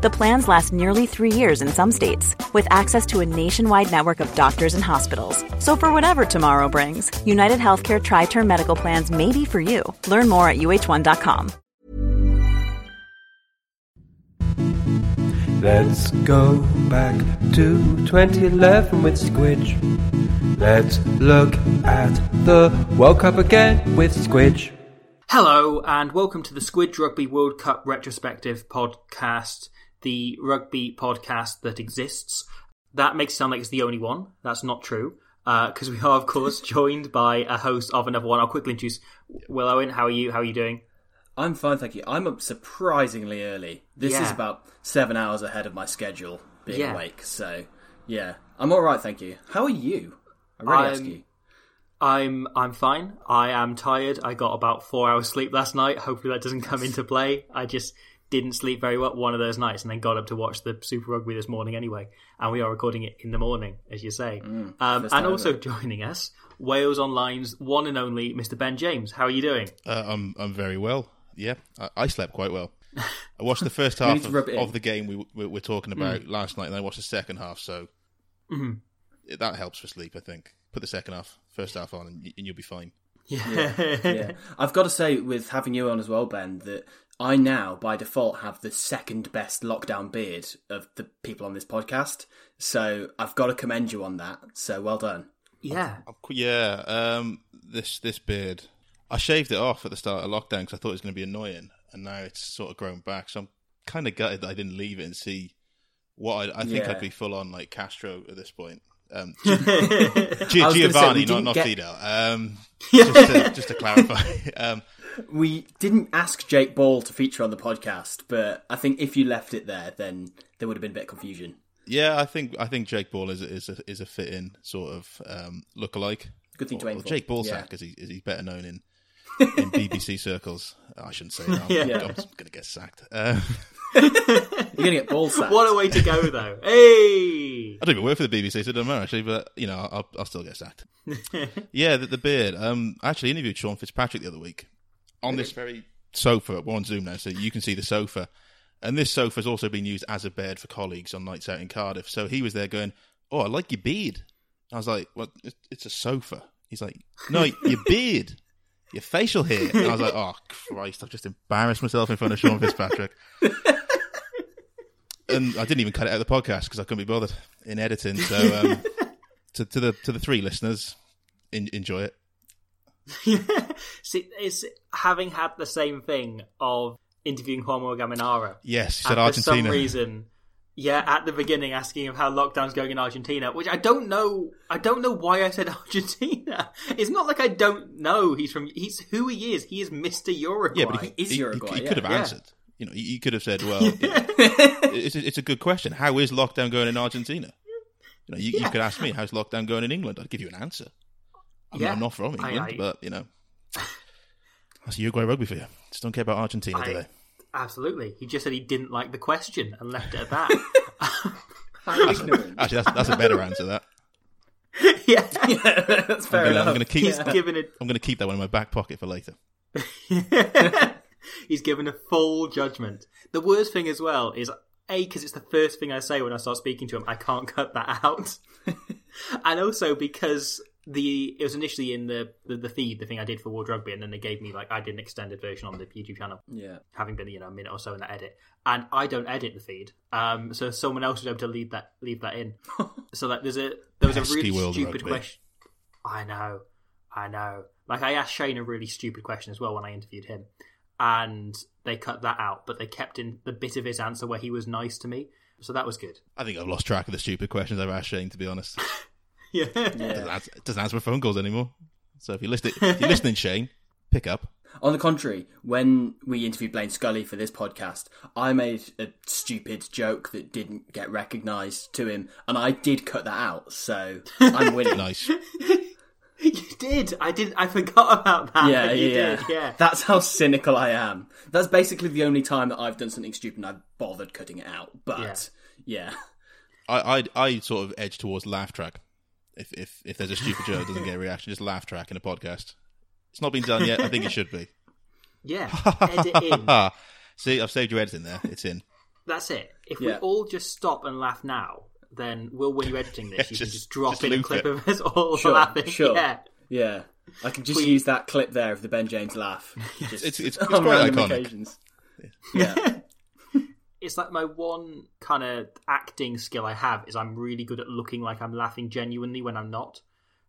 The plans last nearly three years in some states, with access to a nationwide network of doctors and hospitals. So, for whatever tomorrow brings, United Healthcare Tri Term Medical Plans may be for you. Learn more at uh1.com. Let's go back to 2011 with Squidge. Let's look at the World Cup again with Squidge. Hello, and welcome to the Squidge Rugby World Cup retrospective podcast, the rugby podcast that exists. That makes it sound like it's the only one. That's not true, uh, because we are, of course, joined by a host of another one. I'll quickly introduce Will Owen. How are you? How are you doing? I'm fine, thank you. I'm up surprisingly early. This is about seven hours ahead of my schedule being Yeah. awake. So, yeah, I'm all right, thank you. How are you? I really ask I'm- you. I'm I'm fine. I am tired. I got about four hours sleep last night. Hopefully that doesn't come into play. I just didn't sleep very well one of those nights, and then got up to watch the Super Rugby this morning anyway. And we are recording it in the morning, as you say. um, and also ever. joining us, Wales Online's one and only Mr. Ben James. How are you doing? Uh, I'm I'm very well. Yeah, I, I slept quite well. I watched the first half of, rub it in. of the game we, we were talking about last night, and I watched the second half. So Mhm. it, that helps for sleep, I think. Put the second half, first half on, and, y- and you'll be fine. Yeah. Yeah, I've got to say, with having you on as well, Ben, that I now, by default, have the second best lockdown beard of the people on this podcast. So I've got to commend you on that. So well done. yeah. I'm qu- Yeah, um, this this beard, I shaved it off at the start of lockdown because I thought it was going to be annoying, and now it's sort of grown back. So I'm kind of gutted that I didn't leave it and see what I, I think Yeah. I'd be full on like Castro at this point. Um, I Gi- was say, Giovanni, not didn't not get- Fidel. Um, just, to, just to clarify, um, We didn't ask Jake Ball to feature on the podcast, but I think if you left it there, then there would have been a bit of confusion. yeah, I think I think Jake Ball is a, is a, is a fit in sort of um, lookalike. Good thing to Or- aim for. Jake Ballsack, Yeah. as he as he's better known in in BBC circles. I shouldn't say that. I'm, Yeah. I'm going to get sacked. Um, You're going to get ball sacked. What a way to go, though. Hey. I don't even work for the BBC, so it doesn't matter actually. But you know, I'll, I'll still get sacked. yeah, the, the beard. Um, I actually interviewed Sean Fitzpatrick the other week on this very sofa. We're on Zoom now, so you can see the sofa. And this sofa has also been used as a bed for colleagues on nights out in Cardiff. So he was there going, "Oh, I like your beard." I was like, "Well, it's a sofa." He's like, "No, your beard, your facial hair." And I was like, "Oh Christ!" I've just embarrassed myself in front of Sean Fitzpatrick. and I didn't even cut it out of the podcast because I couldn't be bothered in editing. So, um, to, to the to the three listeners, in, enjoy it. See, it's having had the same thing of interviewing Juan Gaminara. Yes, he said and for some reason, yeah, at the beginning asking him how lockdown's going in Argentina, which I don't know. I don't know why I said Argentina. It's not like I don't know he's from. He's who he is. He is Mister Uruguay. yeah, but he, is he, Uruguay, he, yeah. could have Yeah. answered. You know, he, he could have said, "Well, it's, a, it's a good question. How is lockdown going in Argentina?" You know, you, you could ask me, "How's lockdown going in England?" I'd give you an answer. I'm, Yeah. I'm not from I- England, I- but you know, that's Uruguay rugby for you. Just don't care about Argentina I- today. absolutely. He just said he didn't like the question and left it at that. How. Actually, that's that's a better answer. That yeah, yeah, that's fair I'm gonna, enough. I'm gonna keep. he's given it. I'm gonna keep that one in my back pocket for later. He's given a full judgment. The worst thing as well is a because it's the first thing I say when I start speaking to him. I can't cut that out, and also because the it was initially in the, the the feed, the thing I did for World Rugby, and then they gave me like I did an extended version on the YouTube channel, Yeah. having been you know a minute or so in that edit, and I don't edit the feed, um, so someone else was able to leave that leave that in. so like there's a there was a really world stupid rugby. question. I know, I know. Like I asked Shane a really stupid question as well when I interviewed him, and they cut that out, but they kept in the bit of his answer where he was nice to me. So that was good. I think I've lost track of the stupid questions I've asked Shane. To be honest. Yeah. It doesn't answer, doesn't answer my phone calls anymore. So if you're listening, if you're listening, Shane, pick up. On the contrary, when we interviewed Blaine Scully for this podcast, I made a stupid joke that didn't get recognised to him, and I did cut that out, so I'm winning. Nice. You did. I didn't. I forgot about that. Yeah, but you yeah, did. Yeah. That's how cynical I am. That's basically the only time that I've done something stupid and I've bothered cutting it out. But yeah, I I I sort of edge towards laugh track. If if if there's a stupid joke that doesn't get a reaction, just laugh track in a podcast. It's not been done yet. I think it should be. Yeah. Edit in. See, I've saved your editing there. It's in. That's it. If Yeah. we all just stop and laugh now, then Will, when you're editing this, you can Just- just drop just in a clip it. of us all Sure, laughing. sure. Yeah. yeah. I can just We- use that clip there of the Ben James laugh. Just It's- it's- it's on quite iconic. occasions. Yeah. It's like my one kind of acting skill I have is I'm really good at looking like I'm laughing genuinely when I'm not.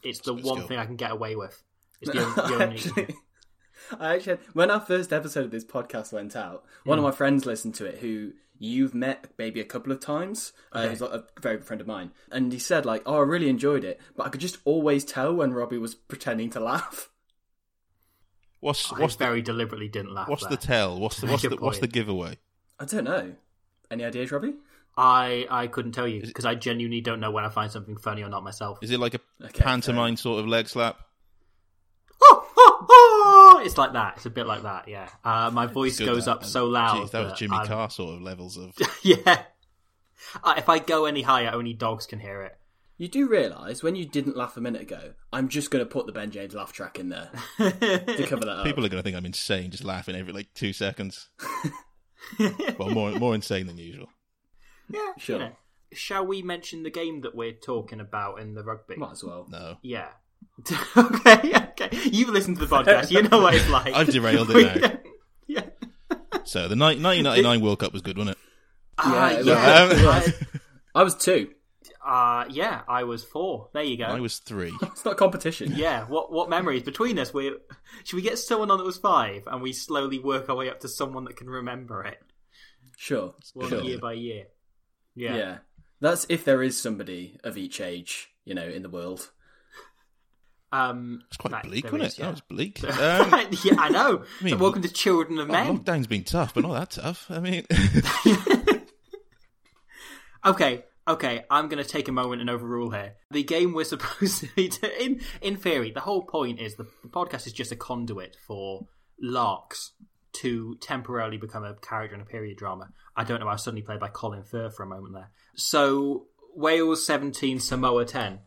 It's the good one skill. thing I can get away with. It's the only, the only actually, I actually, when our first episode of this podcast went out, one Hmm. of my friends listened to it who you've met maybe a couple of times. Uh, he's like a very good friend of mine. And he said, like, oh, I really enjoyed it, but I could just always tell when Robbie was pretending to laugh. What's I what's the very deliberately didn't laugh. what's there. the tell? What's the what's the what's the giveaway? I don't know. Any ideas, Robbie? I I couldn't tell you because I genuinely don't know when I find something funny or not myself. Is it like a Okay, pantomime sort of leg slap? Oh, oh, oh! It's like that. It's a bit like that. Yeah. Uh, my voice Good, goes that. up so loud. Jeez, that was Jimmy I'm- Carr sort of levels of. Yeah. Uh, if I go any higher, only dogs can hear it. You do realise when you didn't laugh a minute ago, I'm just going to put the Ben James laugh track in there to cover that up. People are going to think I'm insane, just laughing every like two seconds. well, more more insane than usual. Yeah. Sure. You know. Shall we mention the game that we're talking about in the rugby? Might as well. No, Yeah. okay, okay. You've listened to the podcast. You know what it's like. I've derailed it now. yeah. So the ni- 1999 World Cup was good, wasn't it? Ah, it yeah. was. I- I was two. Uh, yeah, I was four. There you go. I was three. It's not competition. Yeah, what what memories between us? We should we get someone on that was five, and we slowly work our way up to someone that can remember it, Sure. one sure. year by year. Yeah. Yeah. That's if there is somebody of each age, you know, in the world. Um, It's quite that- bleak, there wasn't is, it? yeah. That was bleak. Um, yeah, I know. mean, So welcome to Children of oh, Men. lockdown's been tough, but not that tough. I mean, Okay, okay, I'm going to take a moment and overrule here. The game we're supposed to be to, in in theory, the whole point is the, the podcast is just a conduit for larks to temporarily become a character in a period drama. I don't know. Why I was suddenly played by Colin Firth for a moment there. So Wales 17, Samoa 10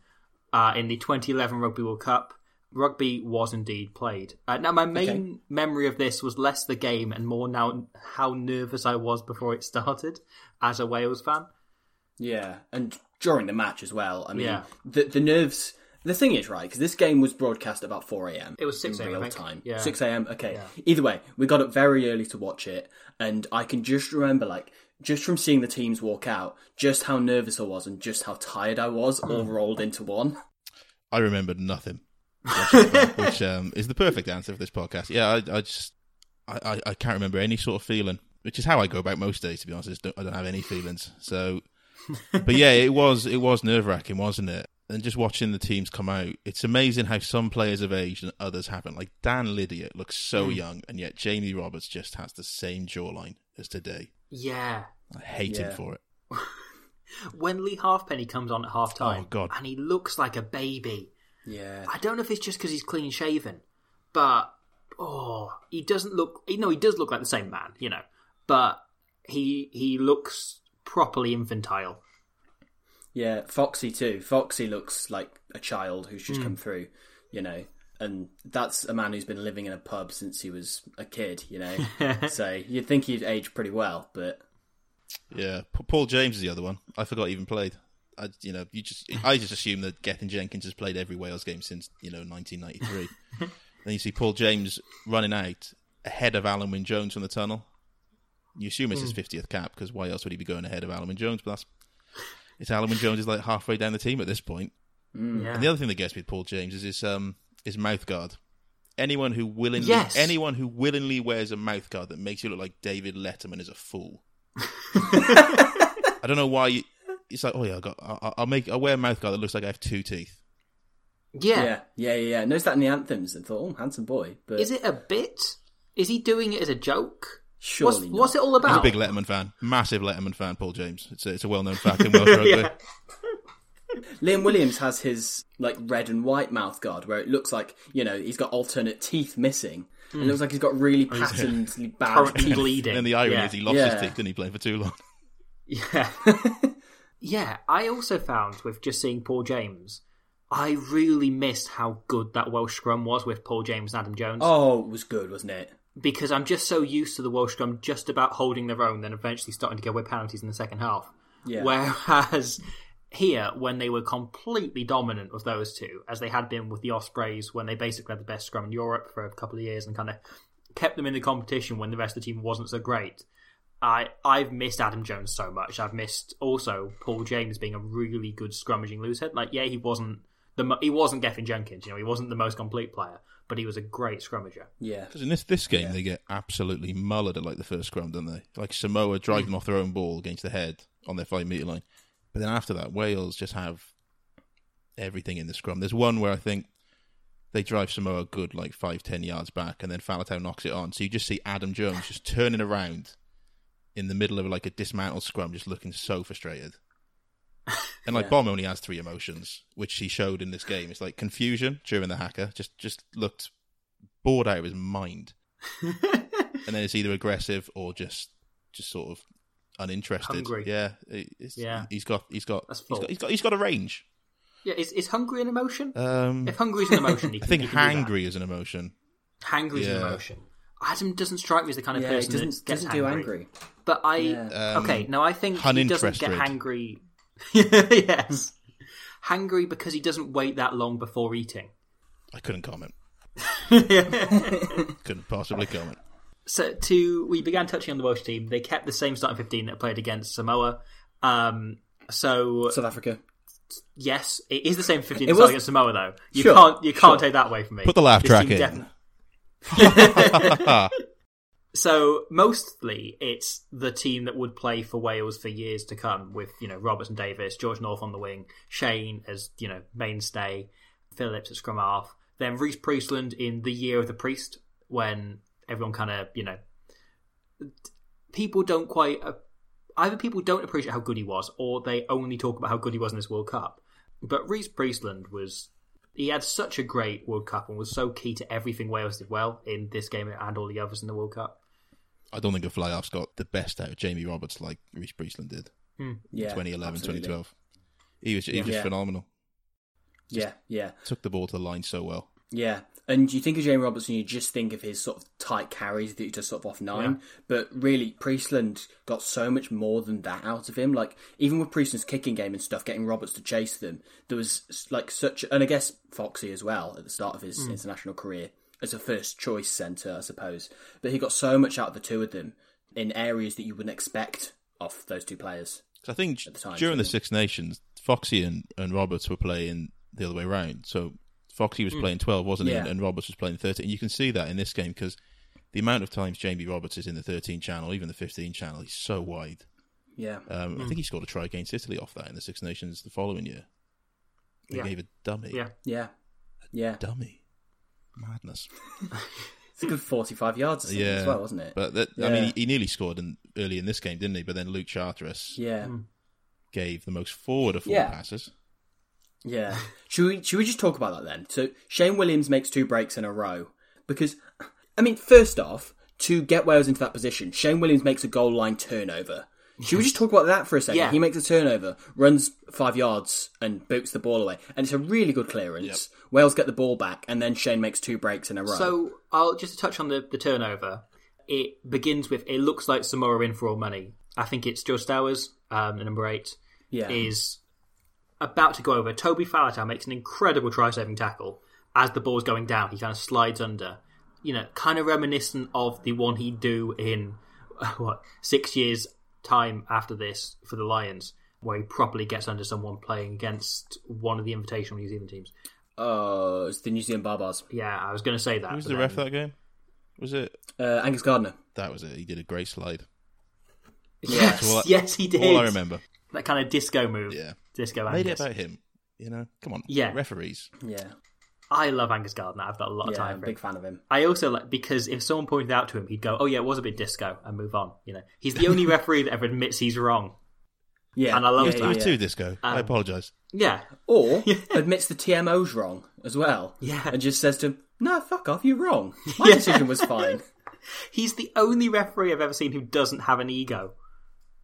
uh, in the 2011 Rugby World Cup. Rugby was indeed played. Uh, now, my main Okay. memory of this was less the game and more now how nervous I was before it started as a Wales fan. Yeah, and during the match as well. I mean, Yeah. the the nerves. The thing is, right, because this game was broadcast about four a.m. It was 6 in a.m., I real think. time. Yeah. six a.m. Okay. Yeah. Either way, we got up very early to watch it, and I can just remember, like, just from seeing the teams walk out, just how nervous I was and just how tired I was, Hmm. all rolled into one. I remembered nothing, which um, is the perfect answer for this podcast. Yeah, I, I just I, I, I can't remember any sort of feeling, which is how I go about most days. To be honest, I, don't, I don't have any feelings. So, but yeah, it was it was nerve wracking, wasn't it? And just watching the teams come out, it's amazing how some players have aged and others haven't. Like Dan Lydiate looks so mm. young, and yet Jamie Roberts just has the same jawline as today. Yeah. I hate Yeah. him for it. When Leigh Halfpenny comes on at half time, Oh, God. and he looks like a baby. Yeah. I don't know if it's just because he's clean shaven, but oh, he doesn't look. You know, he does look like the same man, you know, but he he looks properly infantile. Yeah, Foxy too. Foxy looks like a child who's just hmm. come through, you know. And that's a man who's been living in a pub since he was a kid, you know. so you'd think he'd age pretty well, but Yeah, Paul James is the other one. I forgot he even played. I, you know, you just I just assume that Gethin Jenkins has played every Wales game since you know 1993. then you see Paul James running out ahead of Alun Wyn Jones from the tunnel. You assume it's his 50th cap because why else would he be going ahead of Alun Wyn Jones? But that's it's Alun Wyn Jones is like halfway down the team at this point. Yeah. And the other thing that gets me with Paul James is his um his mouth guard. Anyone who willingly Yes. anyone who willingly wears a mouth guard that makes you look like David Letterman is a fool. I don't know why. You, it's like, oh yeah, I got. I'll, I'll make. I'll wear a mouth guard that looks like I have two teeth. yeah. yeah, yeah, yeah. yeah. Noticed that in the anthems and thought, oh, handsome boy. But Is it a bit? Is he doing it as a joke? Surely What's, not. what's it all I'm a about? big Letterman fan, massive Letterman fan. Paul James. It's a, it's a well known fact in Welsh rugby. yeah. Liam Williams has his like red and white mouth guard where it looks like you know he's got alternate teeth missing. It hmm. looks like he's got really oh, patterned bad Currently teeth. bleeding. And the irony yeah. is he lost Yeah. his teeth, didn't he, playing for too long? Yeah. yeah, I also found with just seeing Paul James, I really missed how good that Welsh scrum was with Paul James and Adam Jones. Oh, it was good, wasn't it? Because I'm just so used to the Welsh scrum just about holding their own, then eventually starting to go with penalties in the second half. Yeah. Whereas here, when they were completely dominant with those two, as they had been with the Ospreys when they basically had the best scrum in Europe for a couple of years and kind of kept them in the competition when the rest of the team wasn't so great. I I've missed Adam Jones so much. I've missed also Paul James being a really good scrummaging loosehead. Like, yeah, he wasn't the he wasn't Gethin Jenkins. You know, he wasn't the most complete player, but he was a great scrummager. Yeah. Because in this this game, they get absolutely mullered at like the first scrum, don't they? Like Samoa drive them off their own ball against the head on their five metre line. But then after that, Wales just have everything in the scrum. There's one where I think they drive Samoa good, like five, ten yards back, and then Faletau knocks it on. So you just see Adam Jones just turning around in the middle of like a dismantled scrum, just looking so frustrated. And like Yeah. Bomb only has three emotions, which he showed in this game. It's like confusion during the haka, just just looked bored out of his mind, and then it's either aggressive or just just sort of uninterested. Hungry. Yeah, it's, Yeah. He's got he's got That's he's full. got, he's got he's got a range. Yeah, is is hungry an emotion? Um, if hungry is an emotion, you I think you can hangry is an emotion. Hangry is an emotion. Adam doesn't strike me as the kind of Yeah, person that doesn't, gets doesn't do angry. But I Yeah. Um, okay, no, I think he doesn't get uninterested. hangry. yes, hangry because he doesn't wait that long before eating. I couldn't comment. couldn't possibly comment. So to we began touching on the Welsh team. They kept the same starting fifteen that played against Samoa. Um, so South Africa. yes, it is the same fifteen It that was- against Samoa though. You Sure, can't you can't sure. take that away from me. Put the laugh This track in. defi- So mostly it's the team that would play for Wales for years to come, with you know Roberts and Davis, George North on the wing, Shane as you know mainstay, Phillips at scrum half, then Rhys Priestland in the year of the priest when everyone kind of you know people don't quite either people don't appreciate how good he was or they only talk about how good he was in this World Cup. But Rhys Priestland was he had such a great World Cup and was so key to everything Wales did well in this game and all the others in the World Cup. I don't think a fly off's got the best out of Jamie Roberts like Rhys Priestland did hmm. Yeah. 2011, absolutely. 2012. He was he was Yeah. phenomenal. Yeah, yeah, Took the ball to the line so well. yeah. And you think of Jamie Robertson, you just think of his sort of tight carries that he does sort of off nine. But really, Priestland got so much more than that out of him. Like even with Priestland's kicking game and stuff, getting Roberts to chase them, there was like such. And I guess Foxy as well at the start of his hmm. international career as a first choice centre, I suppose. But he got so much out of the two of them in areas that you wouldn't expect off those two players. 'Cause I think At the time, during the Six Nations, Foxy and, and Roberts were playing the other way around. So Foxy was playing 12, wasn't he? Yeah. And, and Roberts was playing 13. And you can see that in this game because the amount of times Jamie Roberts is in the 13 channel, even the 15 channel, he's so wide. Yeah. Um, I think he scored a try against Italy off that in the Six Nations the following year. They Yeah. gave a dummy. Yeah. Yeah. Yeah. Dummy. Madness. It's a good 45 yards or yeah. as well, wasn't it? But that, I mean, he, he nearly scored in, early in this game, didn't he? But then Luke Charteris yeah. gave the most forward of four Yeah. passes. Yeah. should we should we just talk about that then? So Shane Williams makes two breaks in a row because I mean, first off, to get Wales into that position, Shane Williams makes a goal line turnover. Should we just talk about that for a second? Yeah. He makes a turnover, runs five yards, and boots the ball away, and it's a really good clearance. Wales get the ball back, and then Shane makes two breaks in a row. So I'll just to touch on the, the turnover. It begins with it looks like Samoa in for all money. I think it's Joe Stowers, um, the number eight, yeah, is about to go over. Toby Faletau makes an incredible try saving tackle as the ball's going down. He kind of slides under. You know, kind of reminiscent of the one he'd do in what six years time after this for the Lions, where he properly gets under someone playing against one of the invitational New Zealand teams. oh, it's the New Zealand Barbars. Yeah, I was going to say that. Who was but the ref then- that game? Was it? Uh, Angus Gardner. That was it. He did a great slide. Yes, all I- yes, he did. All I remember. That kind of disco move. Yeah. Disco Made it about him. You know, come on. Yeah. Referees. Yeah, I love Angus Gardner. I've got a lot of yeah, time I'm a big him. fan of him. I also like because if someone pointed out to him, he'd go, "Oh yeah, it was a bit disco," and move on. You know, he's the only referee that ever admits he's wrong. Yeah, And I love yeah, that. It yeah, was yeah. too disco. I Um, apologise. Yeah, Or admits the TMO's wrong as well. Yeah. And just says to him, no, fuck off, you're wrong. My decision was fine. he's the only referee I've ever seen who doesn't have an ego.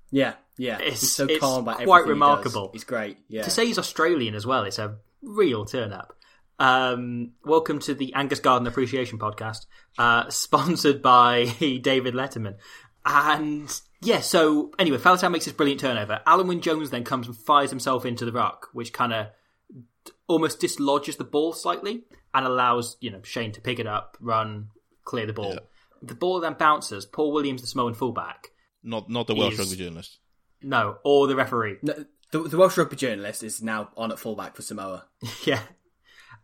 Yeah, yeah. It's- he's so it's calm about quite everything he remarkable. does. He's great. Yeah. To say he's Australian as well, it's a real turn up. Um, welcome to the Angus Gardner Appreciation Podcast, uh, sponsored by David Letterman. And yeah, so anyway, Faletau makes this brilliant turnover. Alun Wyn Jones then comes and fires himself into the ruck, which kind of almost dislodges the ball slightly and allows you know Shane to pick it up, run, clear the ball. Yeah. The ball then bounces. Paul Williams, the Samoan fullback, Not not the Welsh Is- rugby journalist. no, or the referee. No, the, the Welsh rugby journalist is now on at fullback for Samoa. Yeah.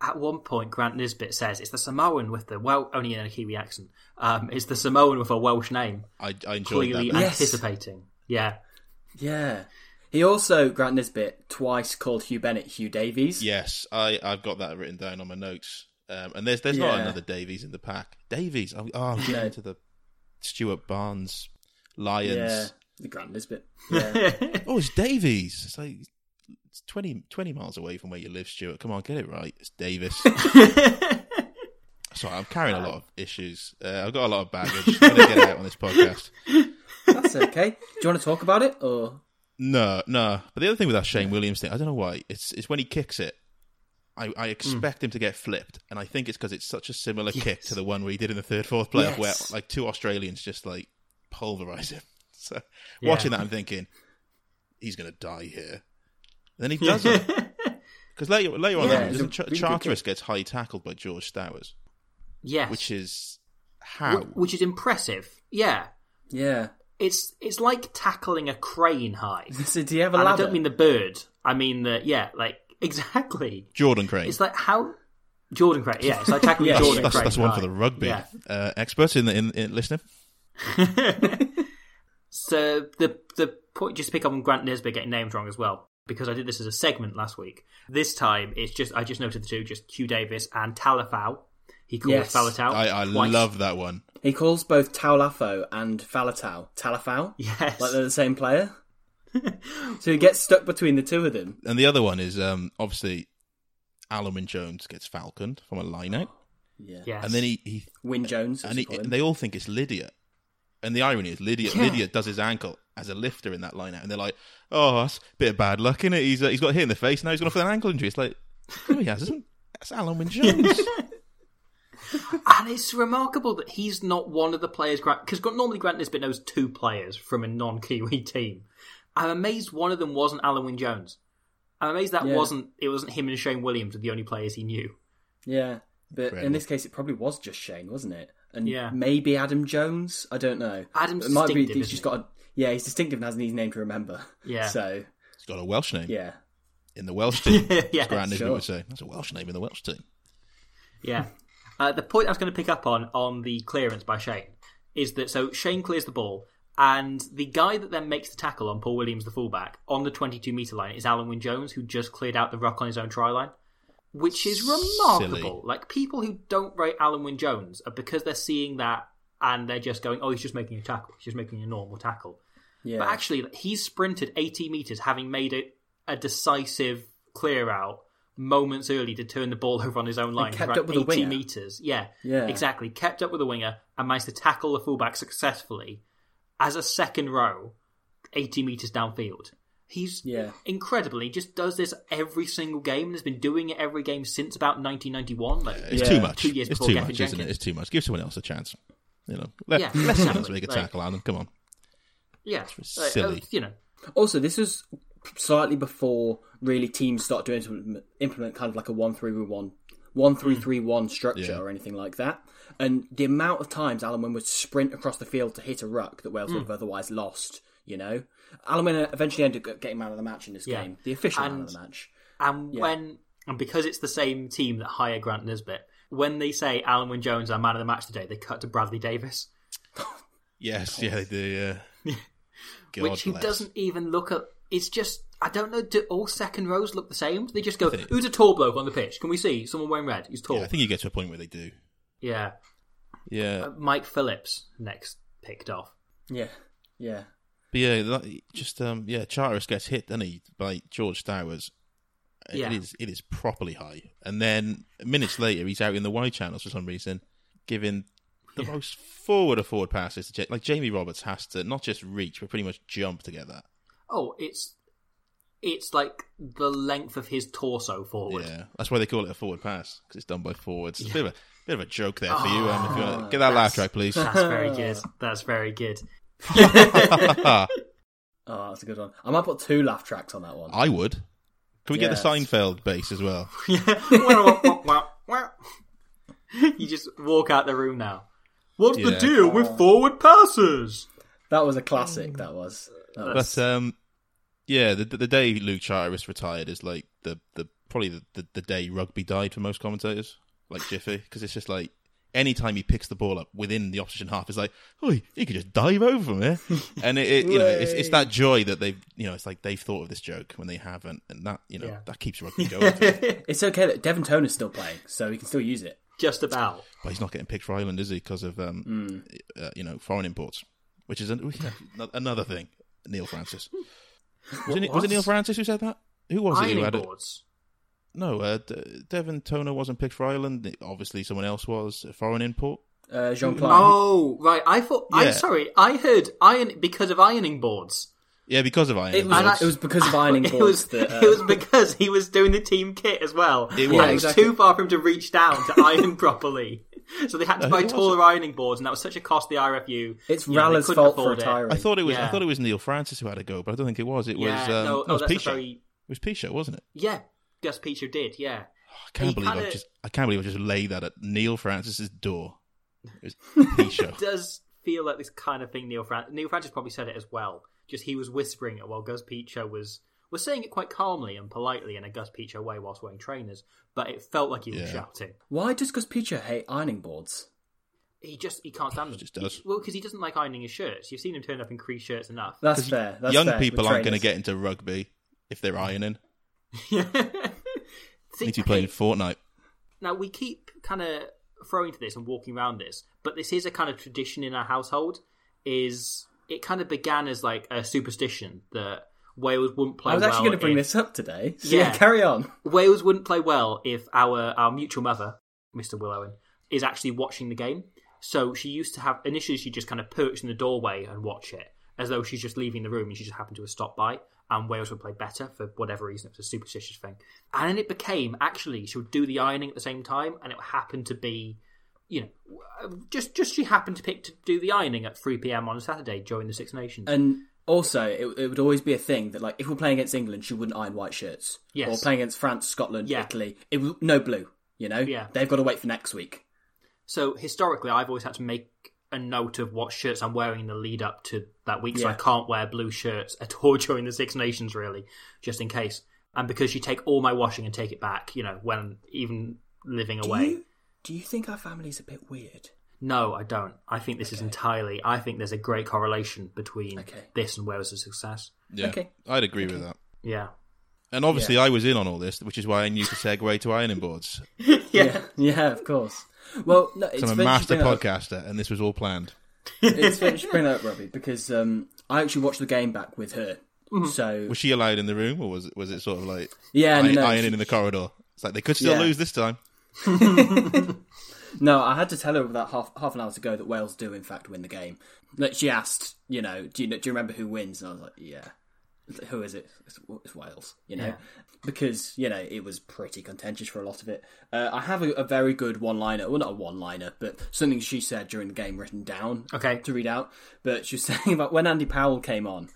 At one point, Grant Nisbet says it's the Samoan with the well, only in a Kiwi accent. Um, it's the Samoan with a Welsh name, I, I enjoyed clearly that. bit. Yes. anticipating. Yeah, Yeah. He also, Grant Nisbet, twice called Huw Bennett Hugh Davies. Yes, I I've got that written down on my notes. Um, and there's there's not another Davies in the pack. Davies. Oh, oh I'm getting No. into the Stuart Barnes Lions. Yeah. The Grant Nisbet. Yeah. Oh, it's Davies. It's like it's 20, 20 miles away from where you live, Stuart. Come on, get it right. It's Davis. Sorry, I'm carrying a lot of issues. Uh, I've got a lot of baggage. I'm gonna get it out on this podcast. That's okay. Do you want to talk about it? Or No, no. But the other thing with that Shane Williams thing, I don't know why. It's it's when he kicks it. I, I expect him to get flipped, and I think it's because it's such a similar kick to the one where he did in the third, fourth playoff, Yes. where like two Australians just like pulverize him. So Yeah. watching that, I'm thinking he's going to die here. Then he doesn't, because later later on, Yeah, that, doesn't Ch- really Charteris gets high tackled by George Stowers, yes, which is how Wh- which is impressive. Yeah, yeah. it's it's like tackling a crane high. So do you have a and I don't mean the bird. I mean the yeah, like exactly. Jordan Crane. It's like how Jordan Crane. Yeah, it's like tackling Yes. Jordan that's, Crane. that's one for the rugby Yeah. uh, experts in the in, in listening. So the the point, just to pick up on Grant Nisbet getting names wrong as well, because I did this as a segment last week. This time, it's just I just noted the two, just Hugh Davis and Talafau. He calls Yes. Faletau. I, I twice. love that one. He calls both Taulafo and Faletau Talafau. Yes. Like they're the same player. so he gets stuck between the two of them. And the other one is um, obviously Alun Wyn Jones gets falconed from a line out, Yeah. Yes. and then he, he Wyn Jones. and, he, and they all think it's Lydia. And the irony is Lydia Yeah. Lydia does his ankle as a lifter in that line out, and they're like, "Oh, that's a bit of bad luck, is it? He's uh, he's got hit in the face now. He's gone off with an ankle injury." It's like, no, he hasn't. That's Alun Wyn Jones. and it's remarkable that he's not one of the players. Because normally Grant Nisbet knows two players from a non-Kiwi team. I'm amazed one of them wasn't Alun Wyn Jones. I'm amazed that Yeah. wasn't it wasn't him and Shane Williams, were the only players he knew. Yeah. But in this case, it probably was just Shane, wasn't it? And Yeah. maybe Adam Jones. I don't know. Adam's it might be. He's just got. A, yeah, he's distinctive and has an easy name to remember. Yeah. So he's got a Welsh name yeah. in the Welsh team. yeah, Grant sure. would say that's a Welsh name in the Welsh team. Yeah. Uh, the point I was going to pick up on on the clearance by Shane is that so Shane clears the ball, and the guy that then makes the tackle on Paul Williams, the fullback, on the 22 metre line is Alun Wyn Jones, who just cleared out the ruck on his own try line, which is remarkable. Silly. Like, people who don't rate Alun Wyn Jones are because they're seeing that and they're just going, oh, he's just making a tackle. He's just making a normal tackle. Yeah. But actually, he's sprinted 80 metres, having made it a decisive clear out moments early to turn the ball over on his own line. kept for up with the 80 winger. metres. Yeah, Yeah. exactly. Kept up with the winger and managed to tackle the fullback successfully as a second row, 80 metres downfield. He's Yeah. incredible. He just does this every single game and has been doing it every game since about 1991. Like, It's Yeah. too much. Two years it's before too Gavin much, isn't it? Jenkins. It's too much. Give someone else a chance. You know, let, Yeah, let someone else make a Like- tackle, Alun. Come on. yeah, It's Like, silly. uh, you know, Also, this was slightly before really teams start to implement, implement kind of like a one three one, one three three one structure Yeah. or anything like that. And the amount of times Alun Wyn would sprint across the field to hit a ruck that Wales would have otherwise lost. You know, Alun Wyn eventually ended up getting man of the match in this Yeah. game, the official man of the match. And Yeah. when and because it's the same team that hired Grant Nisbet, when they say Alun Wyn Jones our man of the match today, they cut to Bradley Davies, Yes, yeah, they do. Yeah. God which he bless. doesn't even look at. It's just I don't know. Do all second rows look the same? Do they just go, think- "Who's a tall bloke on the pitch? Can we see someone wearing red? He's tall." Yeah, I think you get to a point where they do. yeah. Yeah, Uh, Mike Phillips next picked off. Yeah, yeah, but yeah, that- just um, yeah, Charteris gets hit, doesn't he, by George Stowers, Yeah. It is it is properly high. And then minutes later, he's out in the wide channels for some reason, giving the most forward of forward passes to Ja- like Jamie Roberts has to not just reach but pretty much jump to get that. Oh, it's it's like the length of his torso forward. Yeah, that's why they call it a forward pass because it's done by forwards. It's a bit of a bit of a joke there for you. Um, if you wanna, get that laugh track, please. That's very good. That's very good. Oh, that's a good one. I might put two laugh tracks on that one. I would. Can we get the Yes. Seinfeld bass as well? you just walk out the room now. What's the Yeah. deal with forward passes? That was a classic. That was. That was But um, yeah, the the day Luke Charteris retired is like the the probably the, the, the day rugby died for most commentators, like Jiffy, because it's just like anytime he picks the ball up within the opposition half, it's like, oh, he could just dive over from here, and it, it you know it's it's that joy that they've you know it's like they've thought of this joke when they haven't, and that you know Yeah. that keeps rugby going. it's okay that Devin Toner's still playing, so he can still use it. Just about. but he's not getting picked for Ireland, is he? Because of um, uh, you know foreign imports, which is an, another thing. Neil Francis. Was it, was it Neil Francis who said that? Who was it who Ironing had it? Boards. No, uh, D- Devin Toner wasn't picked for Ireland. Obviously, someone else was a foreign import. Uh, Jean Claude. Oh, right. I thought. Yeah. I'm sorry. I heard iron because of ironing boards. Yeah, because of ironing It was, boards. it was because of ironing It boards was. that. Uh, It was because he was doing the team kit as well. It And was. It was too far for him to reach down to iron properly. So they had to No, buy it taller ironing boards, and that was such a cost to the RFU. it's You know, Raller's couldn't fault for afford it. retiring. I thought it was. I thought it was Neil Francis who had a go, but I don't think it was. It Yeah, was. Um, no, it no, was that's a Pichot. very. It was Pichot, wasn't it? Yeah, Gus Pichot did. Yeah, oh, I can't He believe I kinda- just. I can't believe I just laid that at Neil Francis's door. It was Pichot. does feel like this kind of thing. Neil Fran- Neil Francis probably said it as well. Just he was whispering it while Gus Pichot was was saying it quite calmly and politely in a Gus Pichot way whilst wearing trainers, but it felt like he was Yeah. shouting. Why does Gus Pichot hate ironing boards? He just he can't stand them. Just does. He- well, because he doesn't like ironing his shirts. You've seen him turn up in crease shirts enough. That's fair. That's Young fair, people aren't going to get into rugby if they're ironing. See, Need to be playing okay, Fortnite. now we keep kind of throwing to this and walking around this, but this is a kind of tradition in our household. Is it kind of began as like a superstition that Wales wouldn't play I was well actually going to bring if- this up today. So Yeah. yeah, carry on. Wales wouldn't play well if our our mutual mother, Mr. Will Owen, is actually watching the game. So she used to have initially she just kind of perched in the doorway and watch it as though she's just leaving the room and she just happened to have stopped by and Wales would play better for whatever reason. It was a superstitious thing. And then it became actually she would do the ironing at the same time and it happened to be you know just just she happened to pick to do the ironing at 3 p.m. on a Saturday during the Six Nations. And also, it, it would always be a thing that, like, if we're playing against England, she wouldn't iron white shirts. Yes. Or playing against France, Scotland, Yeah. Italy, it was no blue. You know, Yeah. they've got to wait for next week. So historically, I've always had to make a note of what shirts I'm wearing in the lead up to that week, so I can't wear blue shirts at all during the Six Nations, really, just in case. And because you take all my washing and take it back, you know, when even living Do away. you, do you think our family's a bit weird? No, I don't. I think this is entirely. I think there's a great correlation between Okay. this and Wales' success. Yeah, Okay. I'd agree with that. Yeah. And obviously, I was in on all this, which is why I knew to segue to ironing boards. Yeah. Yeah, of course. Well, no, it's So I'm a master bring that up. podcaster, and this was all planned. It's funny you bring that up, Robbie, because um, I actually watched the game back with her. So Was she allowed in the room, or was it was it sort of like yeah, no, iron, no, ironing she- in the corridor? It's like they could still Yeah. lose this time. No, I had to tell her about half half an hour ago that Wales do in fact win the game. Like she asked, you know, do you do you remember who wins? And I was like, yeah. Who is it? It's, it's Wales, you know, Yeah. because you know it was pretty contentious for a lot of it. Uh, I have a, a very good one-liner, well, not a one-liner, but something she said during the game written down, Okay. to read out. But she was saying about when Andy Powell came on.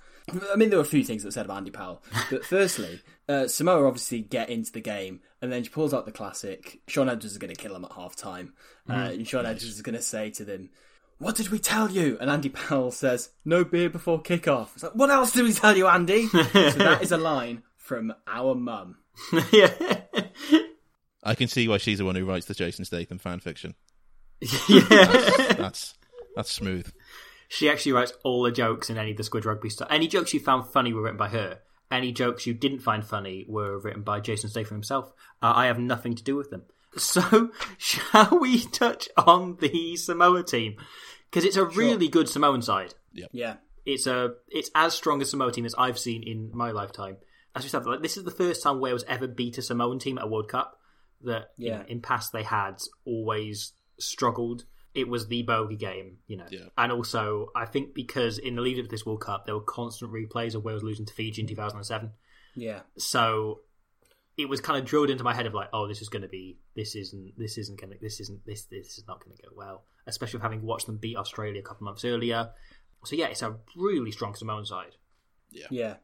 I mean, there were a few things that were said about Andy Powell, but firstly, uh, Samoa obviously get into the game, and then she pulls out the classic. Shaun Edwards is going to kill him at half time, uh, and Shaun Edwards is going to say to them, "What did we tell you?" And Andy Powell says, "No beer before kickoff." It's like, "What else did we tell you, Andy?" so that is a line from our mum. yeah. I can see why she's the one who writes the Jason Statham fan fiction. yeah. That's that's, that's smooth. She actually writes all the jokes in any of the Squidge Rugby stuff. Any jokes you found funny were written by her. Any jokes you didn't find funny were written by Jason Statham himself. Uh, I have nothing to do with them. So, shall we touch on the Samoa team? Because it's a really good Samoan side. Yeah, It's a it's as strong a Samoa team as I've seen in my lifetime. as we said, like this is the first time Wales ever beat a Samoan team at a World Cup. That you know, in past they had always struggled. It was the bogey game, you know. Yeah. And also, I think because in the lead up to this World Cup, there were constant replays of Wales losing to Fiji in 2007. Yeah. So it was kind of drilled into my head of like, oh, this is going to be, this isn't, this isn't going to, this isn't, this, this is not going to go well. Especially with having watched them beat Australia a couple months earlier. So yeah, it's a really strong Samoan side. Yeah, yeah.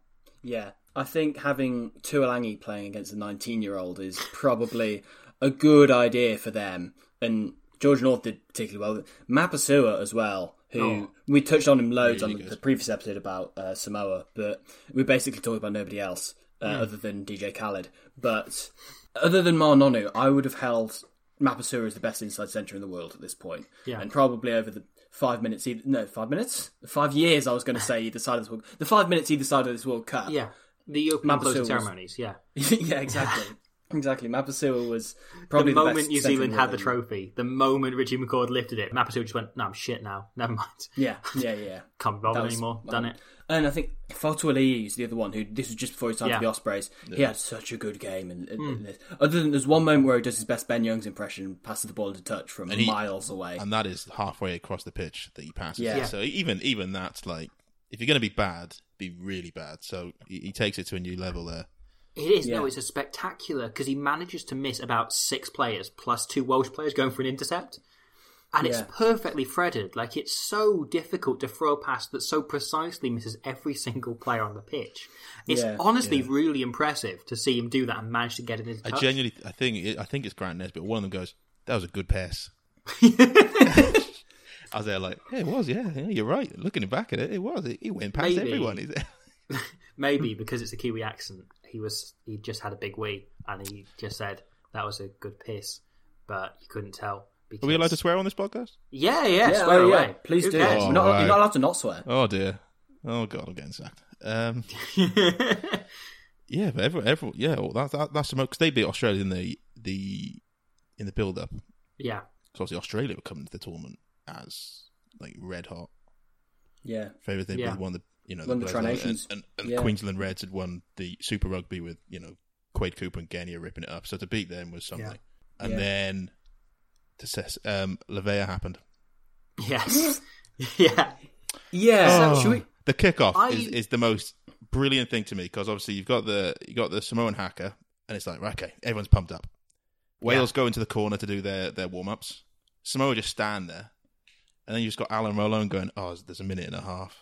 Yeah. I think having Tuilagi playing against a 19 year old is probably a good idea for them. And George North did particularly well. Mapusua as well, who Oh. we touched on him loads Really on the, the previous episode about uh, Samoa, but we basically talked about nobody else uh, other than DJ Khaled. But other than Ma'a Nonu, I would have held Mapusua as the best inside centre in the world at this point. Yeah. And probably over the five minutes, either, no, five minutes? Five years, I was going to say either side of this World The five minutes either side of this World Cup. Yeah. The opening and Mapusua was- ceremonies, yeah. yeah, exactly. Exactly. Mapusua was probably the the, moment best New Zealand had the trophy, the moment Richie McCaw lifted it, Mapusua just went, no, I'm shit now. Never mind. Yeah, yeah, yeah. Can't be bothered That was- anymore. Done it. And I think Fotuali'i is the other one who this was just before he signed Yeah. for the Ospreys. He had such a good game, and, and- hmm. and other than there's one moment where he does his best Ben Youngs impression, passes the ball into touch from And he- miles away. and that is halfway across the pitch that he passes. Yeah. Yeah. So even even that's like, if you're going to be bad, be really bad. So he, he takes it to a new level there. It is. No, it's a spectacular because he manages to miss about six players plus two Welsh players going for an intercept. And it's perfectly threaded. Like, it's so difficult to throw a pass that so precisely misses every single player on the pitch. It's Yeah. honestly really impressive to see him do that and manage to get it into I touch. genuinely, I think, I think it's Grant Nisbet. One of them goes, "That was a good pass." I was there like, "Yeah, it was. Yeah, yeah, you're right. Looking back at it, it was. He went past Maybe. everyone." He's Maybe because it's a Kiwi accent, he was he just had a big wee and he just said that was a good piss, but you couldn't tell. Because... Are we allowed to swear on this podcast? Yeah, yeah, yeah, swear oh, yeah. Please Who do. Oh, You're, not, right. you're not allowed to not swear. Oh dear. Oh god, I'm getting sacked. Um, yeah, but everyone, everyone, yeah, well, that, that, that's the most because they beat Australia in the the in the build up. yeah, So obviously Australia were coming to the tournament as like red hot Yeah, favourite. They Yeah. of the you know Won the Players' Tri-Nations. and, and, and Yeah. Queensland Reds had won the Super Rugby with you know Quade Cooper and Genia ripping it up. So to beat them was something. And Yeah. then to ses- um, Levea happened. yes, yeah. yeah. Oh, Should we? The kickoff I- is, is the most brilliant thing to me because obviously you've got the you got the Samoan haka and it's like right, okay, everyone's pumped up. Wales go into the corner to do their their warm ups. Samoa just stand there, and then you just got Alan Rolone going, "Oh, there's a minute and a half."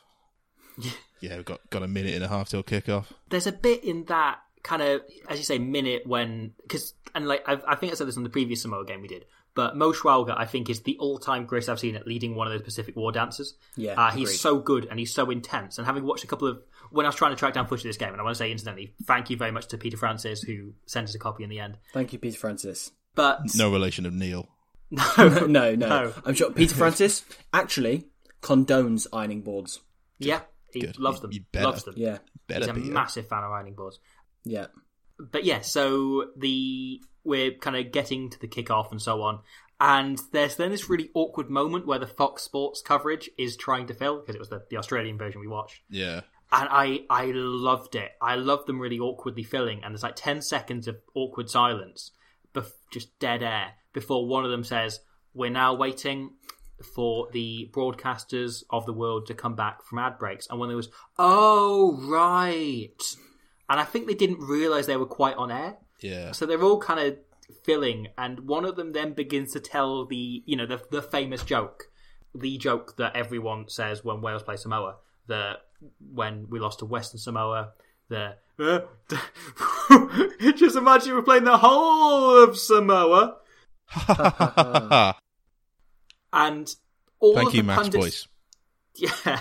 Yeah, we've got got a minute and a half till kickoff. There's a bit in that kind of, as you say, minute when because and like I've, I think I said this on the previous Samoa game we did, but Mo Schwalger I think is the all-time greatest I've seen at leading one of those Pacific War dances. Yeah, uh, he's so good and he's so intense. And having watched a couple of when I was trying to track down footage of this game, and I want to say incidentally, thank you very much to Peter Francis who sent us a copy in the end. Thank you, Peter Francis. But No relation of Neil. no, no, no, No. I'm sure Peter Francis actually condones ironing boards. yeah, he Good. loves them, you better. loves them. Yeah, Better he's a be, yeah. massive fan of ironing boards. yeah, but yeah, so the we're kind of getting to the kickoff and so on, and there's then this really awkward moment where the Fox Sports coverage is trying to fill because it was the, the Australian version we watched, Yeah. and I I loved it. I loved them really awkwardly filling, and there's like ten seconds of awkward silence, bef- just dead air before one of them says, "We're now waiting." For the broadcasters of the world to come back from ad breaks, and when there was, oh right, and I think they didn't realize they were quite on air. Yeah. So they're all kind of filling, and one of them then begins to tell the you know the the famous joke, the joke that everyone says when Wales play Samoa. that when we lost to Western Samoa, the just imagine we're playing the whole of Samoa, and all Thank of you, the Max pundits, Boyce. yeah.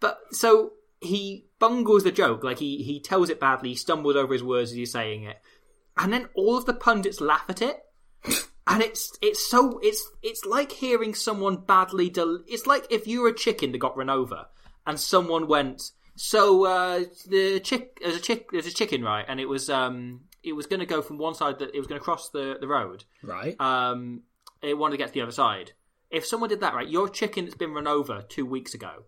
but so he bungles the joke, like he, he tells it badly, he stumbles over his words as he's saying it. And then all of the pundits laugh at it. And it's it's so it's it's like hearing someone badly del- it's like if you were a chicken that got run over and someone went so uh the chick there's a chick there's a chicken right and it was um it was going to go from one side that it was going to cross the the road right. um, it wanted to get to the other side. If someone did that, right, your chicken that's been run over two weeks ago,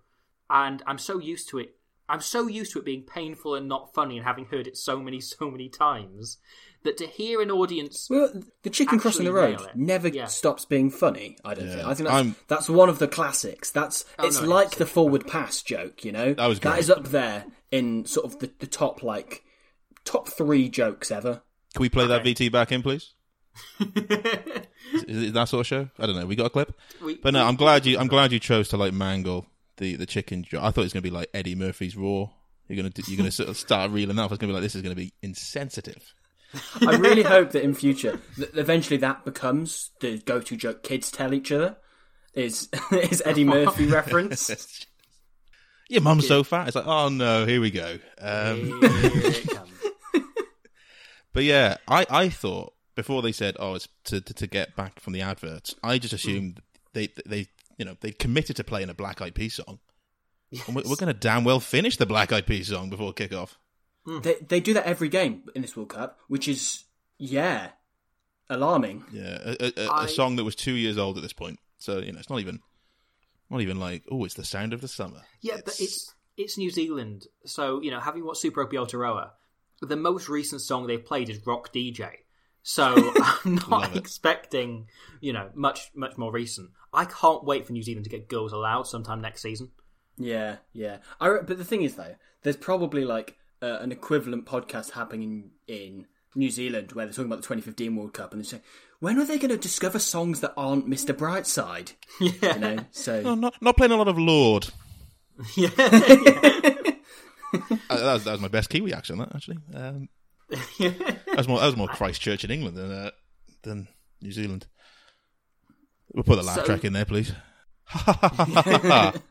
and I'm so used to it I'm so used to it being painful and not funny, and having heard it so many, so many times, that to hear an audience, Well, the chicken crossing the road it. never Yeah. stops being funny. I don't Yeah. think. I think that's, I'm- that's one of the classics. That's Oh, it's no, like it's- the forward pass joke. You know, That was that great. is up there in sort of the, the top like top three jokes ever. Can we play that VT back in, please? Is, is it that sort of show? I don't know. We got a clip, We- but no. I'm glad you. I'm glad you chose to like mangle the the chicken. jo- I thought it was going to be like Eddie Murphy's Raw. You're gonna do- you're gonna sort of start reeling off. It's gonna be like this is gonna be insensitive. I really hope that in future, that eventually that becomes the go-to joke kids tell each other. Is is Eddie Murphy reference? Your mum's so fat. It's like, oh no, here we go. Um, Here. But yeah, I, I thought before they said, "Oh, it's to, to to get back from the adverts," I just hmm. assumed they they you know they committed to playing a Black Eyed Peas song. And we're, we're going to damn well finish the Black Eyed Peas song before kickoff. Hmm. they they do that every game in this World Cup, which is yeah, alarming. Yeah, a, a, I- a song that was two years old at this point. So you know, it's not even not even like, oh, it's the sound of the summer. Yeah, but it's it's New Zealand, so you know, having watched Super Rugby Aotearoa, the most recent song they've played is Rock DJ. So I'm Love not it. expecting, you know, much much more recent. I can't wait for New Zealand to get Girls Aloud sometime next season. Yeah, yeah. I but the thing is though, there's probably like uh, an equivalent podcast happening in, in New Zealand where they're talking about the 2015 World Cup and they're saying, when are they going to discover songs that aren't Mr. Brightside? Yeah, You know, so No, not not playing a lot of Lorde. yeah. Uh, that, was, that was my best Kiwi accent. That actually. Um, that was more that was more Christchurch in England than uh, than New Zealand. We'll put the laugh So- track in there, please. the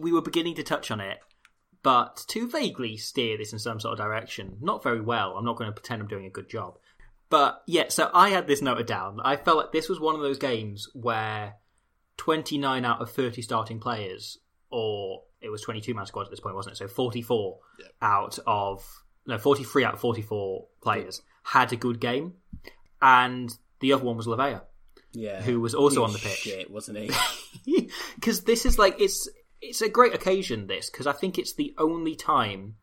we were beginning to touch on it, but to vaguely steer this in some sort of direction, not very well. I'm not going to pretend I'm doing a good job. But yeah, so I had this noted down. I felt like this was one of those games where 29 out of 30 starting players, or it was 22 man squad at this point, wasn't it? So 44 out of no 43 out of 44 players had a good game, and the other one was Lavea yeah, who was also on the pitch. Shit, wasn't he? because this is like it's it's a great occasion. This because I think it's the only time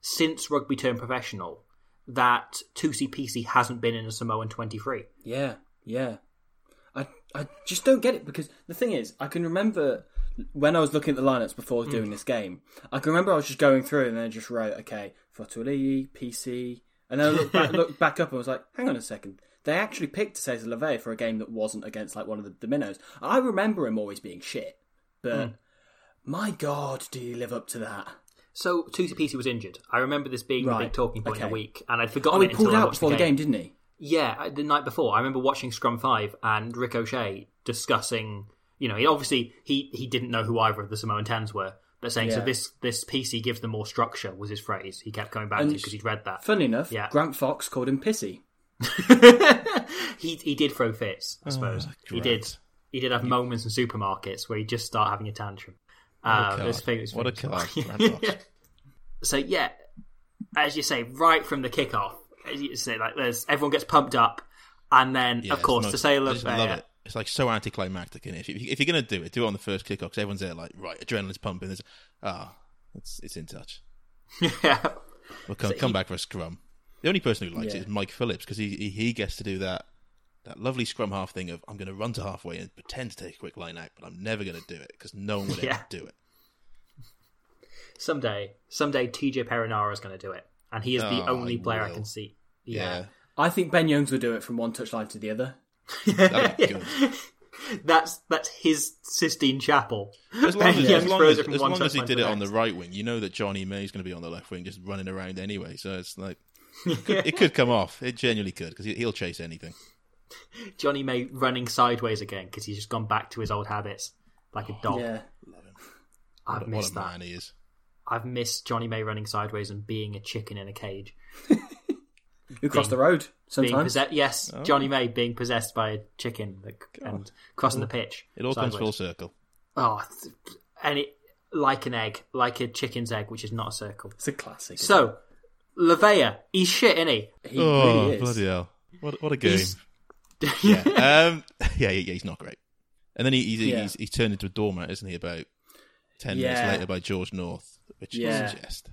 since rugby turned professional that Tusi Pisi hasn't been in a Samoan twenty three. Yeah, yeah. I I just don't get it because the thing is, I can remember when I was looking at the lineups before Hmm. doing this game. I can remember I was just going through and then I just wrote, okay, Fotuali'i, Pisi, and then I looked back, looked back up and was like, hang on a second. They actually picked Cesar Leve for a game that wasn't against like one of the, the minnows. I remember him always being shit, but Hmm. my god, did he live up to that? So Tusi Pisi was injured. I remember this being a big talking point in okay. a week, and I'd forgotten Oh, he pulled out before the game, didn't he? Yeah, uh, the night before, I remember watching Scrum Five and Ricochet discussing. You know, he obviously he he didn't know who either of the Samoan tens were, but saying so Yeah. this this Pisi gives them more structure was his phrase. He kept coming back And to because he'd read that. Funny enough, Yeah. Grant Fox called him pissy. he he did throw fits, I suppose. he did. He did have moments in supermarkets where he'd just start having a tantrum. Uh, What a those famous What a famous card, ones. Grant Fox. so yeah, as you say, right from the kickoff, as you say, like there's everyone gets pumped up, and then Yeah, of course it's the most- sailor. I just love it. It's like so anticlimactic in it. If, you, if you're going to do it, do it on the first kickoff because everyone's there like, right, adrenaline's pumping. There's, ah, it's it's in touch. yeah, We'll come, come back for a scrum. The only person who likes Yeah. it is Mike Phillips because he, he he gets to do that that lovely scrum half thing of I'm going to run to halfway and pretend to take a quick line out, but I'm never going to do it because no one would Yeah. ever do it. someday, someday TJ Perenara is going to do it, and he is the Oh, only he player I can see. Yeah, I think Ben Youngs would do it from one touchline to the other. That'd be good. That's that's his Sistine Chapel. As long as, Youngs as, long as, as, long as he did to it on the right wing, you know that Jonny May is going to be on the left wing, just running around anyway. So it's like it could, it could come off. It genuinely could because he'll chase anything. Jonny May running sideways again because he's just gone back to his old habits like a dog. Yeah. I've What, a- what missed a that. man he is. I've missed Jonny May running sideways and being a chicken in a cage. Who crossed the road Being sometimes? yes, Oh. Jonny May being possessed by a chicken like, and crossing the pitch. It all comes full circle. Oh, th- and it like an egg, like a chicken's egg, which is not a circle. It's a classic. So, Lavea, he's shit, isn't he? he oh really is. bloody hell! What what a game! Yeah, um, yeah, yeah, yeah, he's not great. And then he, he's, Yeah. he's he's turned into a doormat, isn't he? About ten minutes later by George North. which Yeah. is just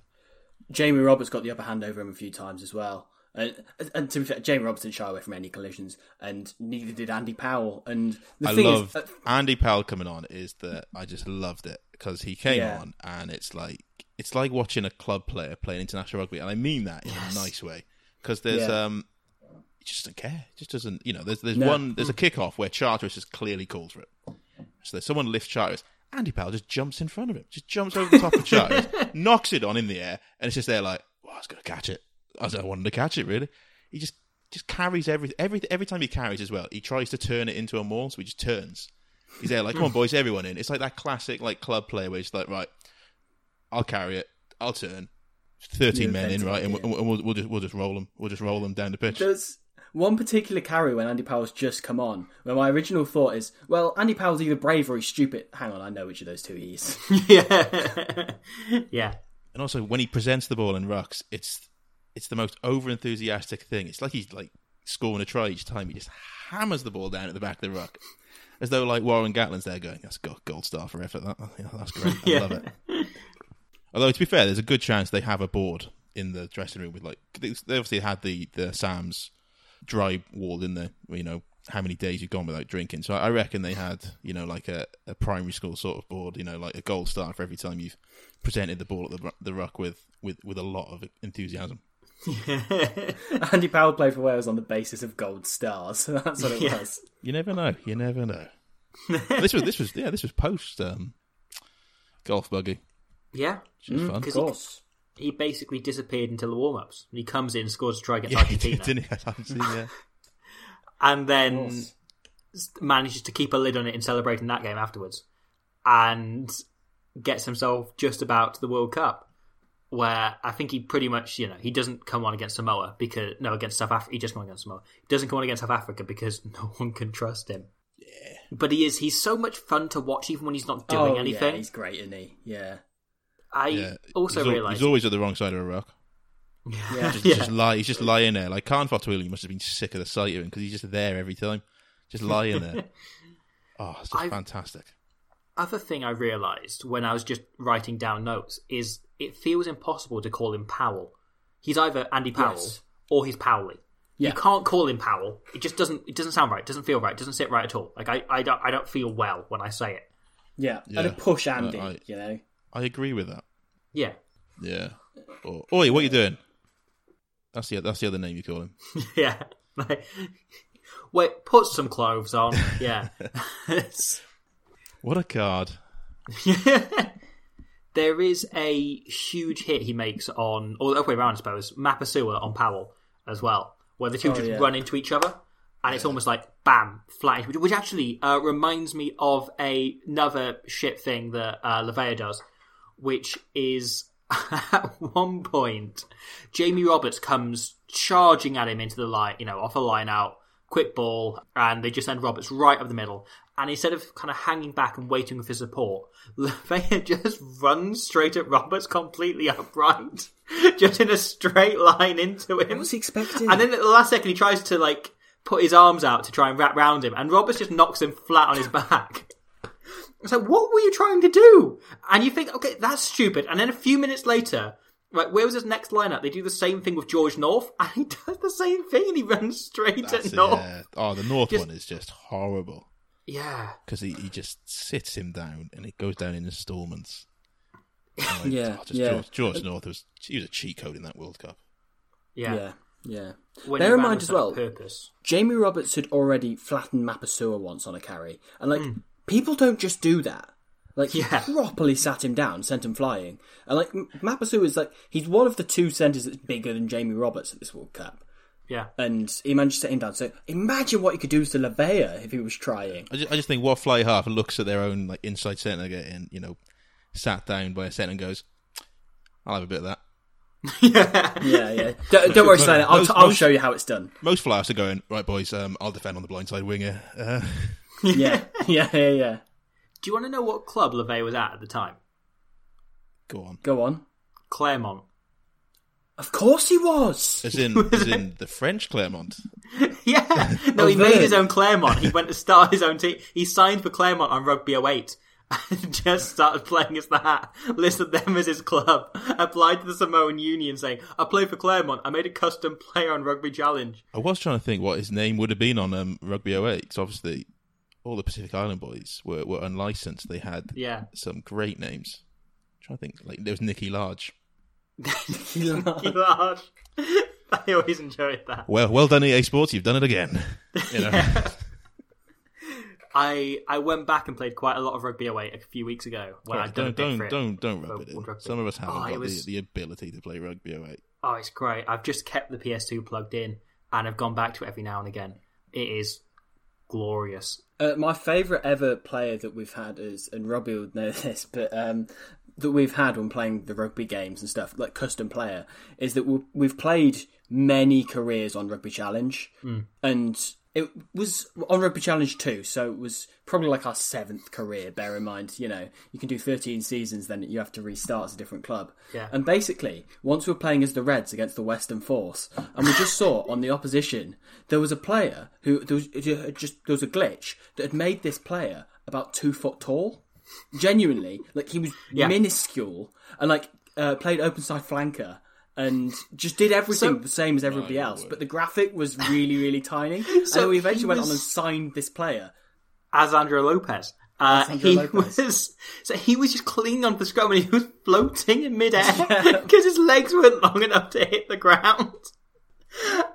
Jamie Roberts got the upper hand over him a few times as well. And, and to be fair, Jamie didn't shy away from any collisions, and neither did Andy Powell. And the I thing love is, uh, Andy Powell coming on is that I just loved it because he came Yeah. on and it's like it's like watching a club player playing international rugby, and I mean that in a nice way because there's Yeah. um he just doesn't care, he just doesn't you know there's there's No. one there's a kick off where Charteris just clearly calls for it, so there's someone lifts Charteris. Andy Powell just jumps in front of him, just jumps over the top of Charteris, knocks it on in the air, and it's just there like, well, I was going to catch it. I was- I wanted to catch it, really. He just just carries every every every time he carries as well. He tries to turn it into a maul, so he just turns. He's there like, come on, boys, everyone in. It's like that classic like club play where he's like, right, I'll carry it, I'll turn. Thirteen Yeah, men in, right, and yeah. we'll, we'll, we'll just we'll just roll them. We'll just roll them down the pitch. There's one particular carry when Andy Powell's just come on, where my original thought is, well, Andy Powell's either brave or he's stupid. Hang on, I know which of those two he is. yeah, yeah. And also when he presents the ball in rucks, it's it's the most over enthusiastic thing. It's like he's like scoring a try each time. He just hammers the ball down at the back of the ruck, as though like Warren Gatland's there going, "That's got gold star for effort. That yeah, that's great. I Yeah. love it." Although to be fair, there's a good chance they have a board in the dressing room with like they they obviously had the the Sam's dry wall in there. You know how many days you've gone without drinking. So I reckon they had you know like a, a primary school sort of board. You know like a gold star for every time you've presented the ball at the the ruck with with with a lot of enthusiasm. Andy Powell played for Wales on the basis of gold stars. That's what it Yeah. was. You never know. You never know. this was this was yeah this was post um, golf buggy. Yeah, Which was fun. Of 'Cause he- course. he basically disappeared until the warm ups. And he comes in, scores a try against Yeah, he Argentina, did, didn't he? I haven't seen that. and then Of course. s- manages to keep a lid on it in celebrating that game afterwards, and gets himself just about to the World Cup, where I think he pretty much, you know, he doesn't come on against Samoa because no, against South Africa, he just come on against Samoa. He doesn't come on against South Africa because no one can trust him. Yeah, but he is. He's so much fun to watch, even when he's not doing oh, anything. Yeah, he's great, isn't he? Yeah. I Yeah. also he's, al- realised. he's always at the wrong side of a rock. Yeah. Just, Yeah. just lie. He's just lying there. Like Kahn Fotuali'i must have been sick of the sight of him because he's just there every time, just lying there. Oh, it's just I've- fantastic. other thing I realised when I was just writing down notes is it feels impossible to call him Powell. He's either Andy Powell Yes. or he's Powley. Yeah. You can't call him Powell. It just doesn't. It doesn't sound right. It doesn't feel right. It doesn't sit right at all. Like I, I don't. I don't feel well when I say it. Yeah. Yeah. And a push uh, Andy, I- you know? I agree with that. Yeah. Yeah. Or, Oi, what are you doing? That's the that's the other name you call him. yeah. Wait. Put some clothes on. Yeah. What a card. There is a huge hit he makes on, or the other way around, I suppose, Mapusua on Powell as well, where the two Oh, just yeah. run into each other, and it's almost like bam, flat, which, which actually uh, reminds me of a, another shit thing that uh, Lavea does, which is at one point, Jamie Roberts comes charging at him into the line, you know, off a line out, quick ball, and they just send Roberts right up the middle. And instead of kind of hanging back and waiting for support, Lavea just runs straight at Roberts completely upright, just in a straight line into him. What was he expecting? And then at the last second, he tries to like put his arms out to try and wrap round him, and Roberts just knocks him flat on his back. It's like, what were you trying to do? And you think, okay, that's stupid. And then a few minutes later, right, where was his next lineup? They do the same thing with George North, and he does the same thing, and he runs straight That's at it, North. yeah. Oh, the North Just- one is just horrible Yeah. because he, he just sits him down and it goes down in instalments. Like, Yeah, oh, just yeah. George, George North was he was a cheat code in that World Cup. Yeah. yeah. Yeah. When Bear in mind as well- Purpose. Jamie Roberts had already flattened Mapusua once on a carry, and like Hmm. people don't just do that. Like he Yeah. properly sat him down, sent him flying, and like M- Mapusua is like he's one of the two centres that's bigger than Jamie Roberts at this World Cup, Yeah. and he managed to set him down. So imagine what he could do to Lavea if he was trying. I just, I just think what fly half looks at their own like inside centre getting you know sat down by a centre and goes, "I'll have a bit of that." Yeah, yeah. Don't, don't worry, Slater. I'll, Most- t- I'll most- show you how it's done. Most fly halves are going right, boys. Um, I'll defend on the blind side winger. Uh, Yeah, yeah, yeah, yeah. Do you want to know what club Lavea was at at the time? go on, Go on. Claremont. Of course he was. as in as in the French Clermont. Yeah. No, he made his own Claremont. He went to start his own team. He signed for Claremont on Rugby 08. and just started playing as that. Listed them as his club. Applied to the Samoan Union, saying, "I play for Claremont. I made a custom player on Rugby Challenge." I was trying to think what his name would have been on um, Rugby 08, because obviously all the Pacific Island boys were, were unlicensed. They had Yeah. some great names. I'm trying to think, like there was Nicky Large. Large. I always enjoyed that. Well, well done, EA Sports. You've done it again. You know, I I went back and played quite a lot of Rugby 08 a few weeks ago when I'd done don't don't don't don't for rub it in. Rugby. Some of us haven't Oh, got was- the, the ability to play Rugby away. Oh, it's great. I've just kept the PS2 plugged in and I've gone back to it every now and again. It is glorious. Uh, my favourite ever player that we've had is, and Robbie would know this, but um, that we've had when playing the rugby games and stuff, like custom player, is that we- we've played many careers on Rugby Challenge, hmm. and it was on Rugby Challenge too, so it was probably like our seventh career. Bear in mind, you know, you can do 13 seasons, then you have to restart as a different club. Yeah. And basically, once we were playing as the Reds against the Western Force, and we just saw on the opposition there was a player who there was just there was a glitch that had made this player about two foot tall. Genuinely, like he was Yeah. minuscule and like uh, played open side flanker and just did everything So- the same as everybody My else. word. But the graphic was really really tiny. So so we eventually he went on and signed this player. Alessandro Lopez. Uh, he Lopez. was so he was just clinging onto the scrum and he was floating in midair because his legs weren't long enough to hit the ground.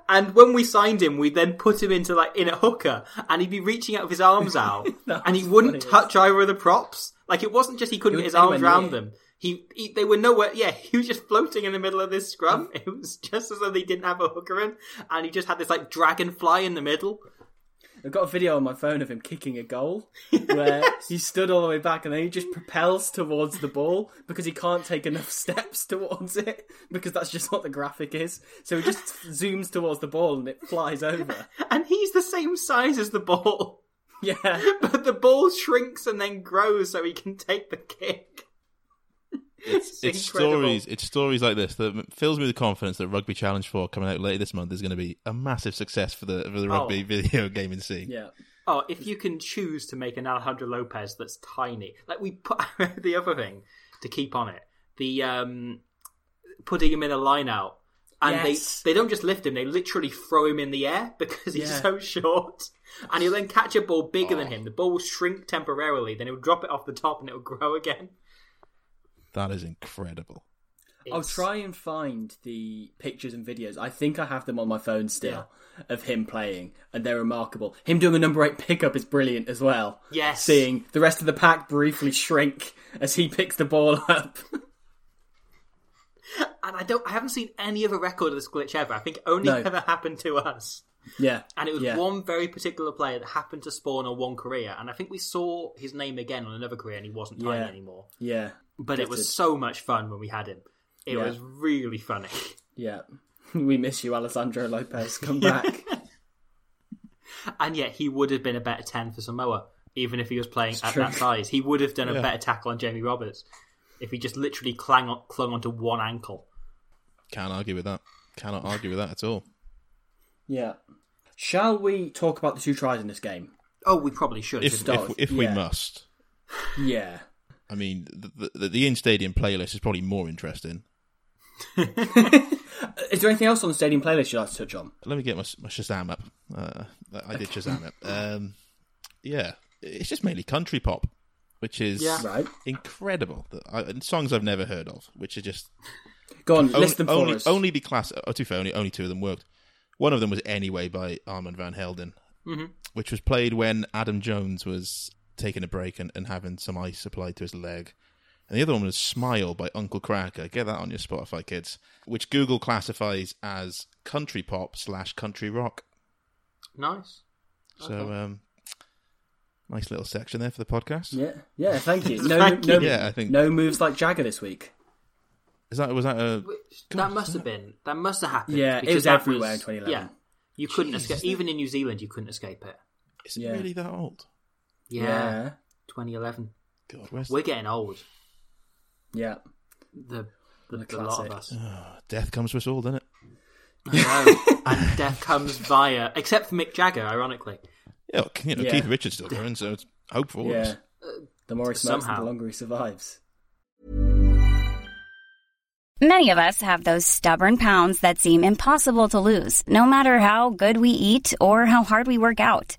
And when we signed him, we then put him into like in a hooker, and he'd be reaching out with his arms out, and he wouldn't touch either of the props. Like it wasn't just he couldn't He get his arms around near. them. He, he they were nowhere. Yeah, he was just floating in the middle of this scrum. It was just as though they didn't have a hooker in, and he just had this like dragonfly in the middle. I've got a video on my phone of him kicking a goal where he stood all the way back and then he just propels towards the ball because he can't take enough steps towards it because that's just what the graphic is. So he just zooms towards the ball and it flies over. And he's the same size as the ball. Yeah. But the ball shrinks and then grows so he can take the kick. It's, it's incredible. stories. It's stories like this that fills me with confidence that Rugby Challenge Four coming out later this month is going to be a massive success for the for the rugby Oh. video gaming scene. Yeah. Oh, if you can choose to make an Alejandro Lopez that's tiny, like we put the other thing to keep on it, the um, putting him in a line out, and Yes. they they don't just lift him; they literally throw him in the air because he's Yeah. so short, and he'll then catch a ball bigger than him. The ball will shrink temporarily, then he'll drop it off the top, and it'll grow again. That is incredible. I'll try and find the pictures and videos. I think I have them on my phone still of him playing, and they're remarkable. Him doing a number eight pickup is brilliant as well. Yes. Seeing the rest of the pack briefly shrink as he picks the ball up. and I don't, I haven't seen any other record of this glitch ever. I think it only No. ever happened to us. yeah. And it was yeah. one very particular player that happened to spawn on one career, and I think we saw his name again on another career, and he wasn't tiny Yeah. anymore. Yeah. But it was so much fun when we had him. It Yeah. was really funny. Yeah. We miss you, Alessandro Lopez. Come back. And yet he would have been a better 10 for Samoa, even if he was playing at true. that size. He would have done a Yeah. better tackle on Jamie Roberts if he just literally clang on, clung onto one ankle. Can't argue with that. Cannot argue with that at all. yeah. Shall we talk about the two tries in this game? Oh, we probably should. If shouldn't we? if, if we Yeah. must, Yeah. I mean, the, the, the in stadium playlist is probably more interesting. Is there anything else on the stadium playlist you'd like to touch on? Let me get my, my Shazam up. Uh, I did Shazam it. Um, yeah, it's just mainly country pop, which is Yeah. Right. incredible. I, and songs I've never heard of, which are just Go on, only, list them for only, us. only be class. Oh, to be fair, only, only two of them worked. One of them was Anyway by Armand Van Helden, which was played when Adam Jones was taking a break and, and having some ice applied to his leg. And the other one was Smile by Uncle Kracker. Get that on your Spotify, kids. Which Google classifies as country pop slash country rock. Nice. So, um, nice little section there for the podcast. Yeah, yeah. Thank you. No, Thank no, you. Yeah, I think- no moves like Jagger this week. Is that was that a? Which- that must have been. That must have happened. Yeah, it was that everywhere in 2011. Yeah. You couldn't Jeez, escape. Even in New Zealand, you couldn't escape it. Is it Yeah. really that old? Yeah. Yeah, 2011. God, where's We're getting old. yeah. The, the, The the lot of classic. us. Ah, death comes to us all, doesn't it? No. and death comes via, except for Mick Jagger, ironically. Yeah, you know, Yeah. Keith Richards still going, so it's hopeful. for all. Yeah. Uh, the more he smokes, Somehow. the longer he survives. Many of us have those stubborn pounds that seem impossible to lose, no matter how good we eat or how hard we work out.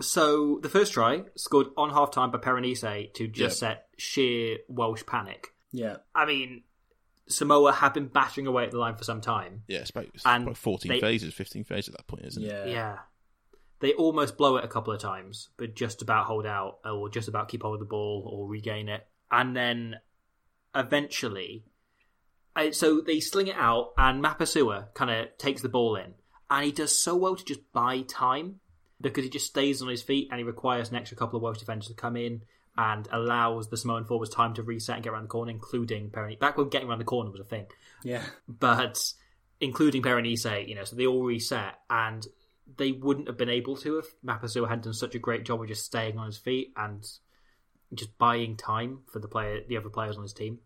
So the first try scored on half time by Perenise to just set sheer Welsh panic. Yeah. I mean, Samoa have been battering away at the line for some time. Yeah, it's about, it's And about 14 they- phases, 15 phases at that point, isn't it? Yeah. Yeah. They almost blow it a couple of times, but just about hold out or just about keep hold of the ball or regain it. And then eventually, uh, so they sling it out, and Mapusua kind of takes the ball in. And he does so well to just buy time because he just stays on his feet and he requires an extra couple of Welsh defenders to come in and allows the Samoan forwards time to reset and get around the corner, including Peroni. Back when getting around the corner was a thing Yeah. but including Perenise, you know, so they all reset, and they wouldn't have been able to if Mapusua hadn't done such a great job of just staying on his feet and just buying time for the player, the other players on his team.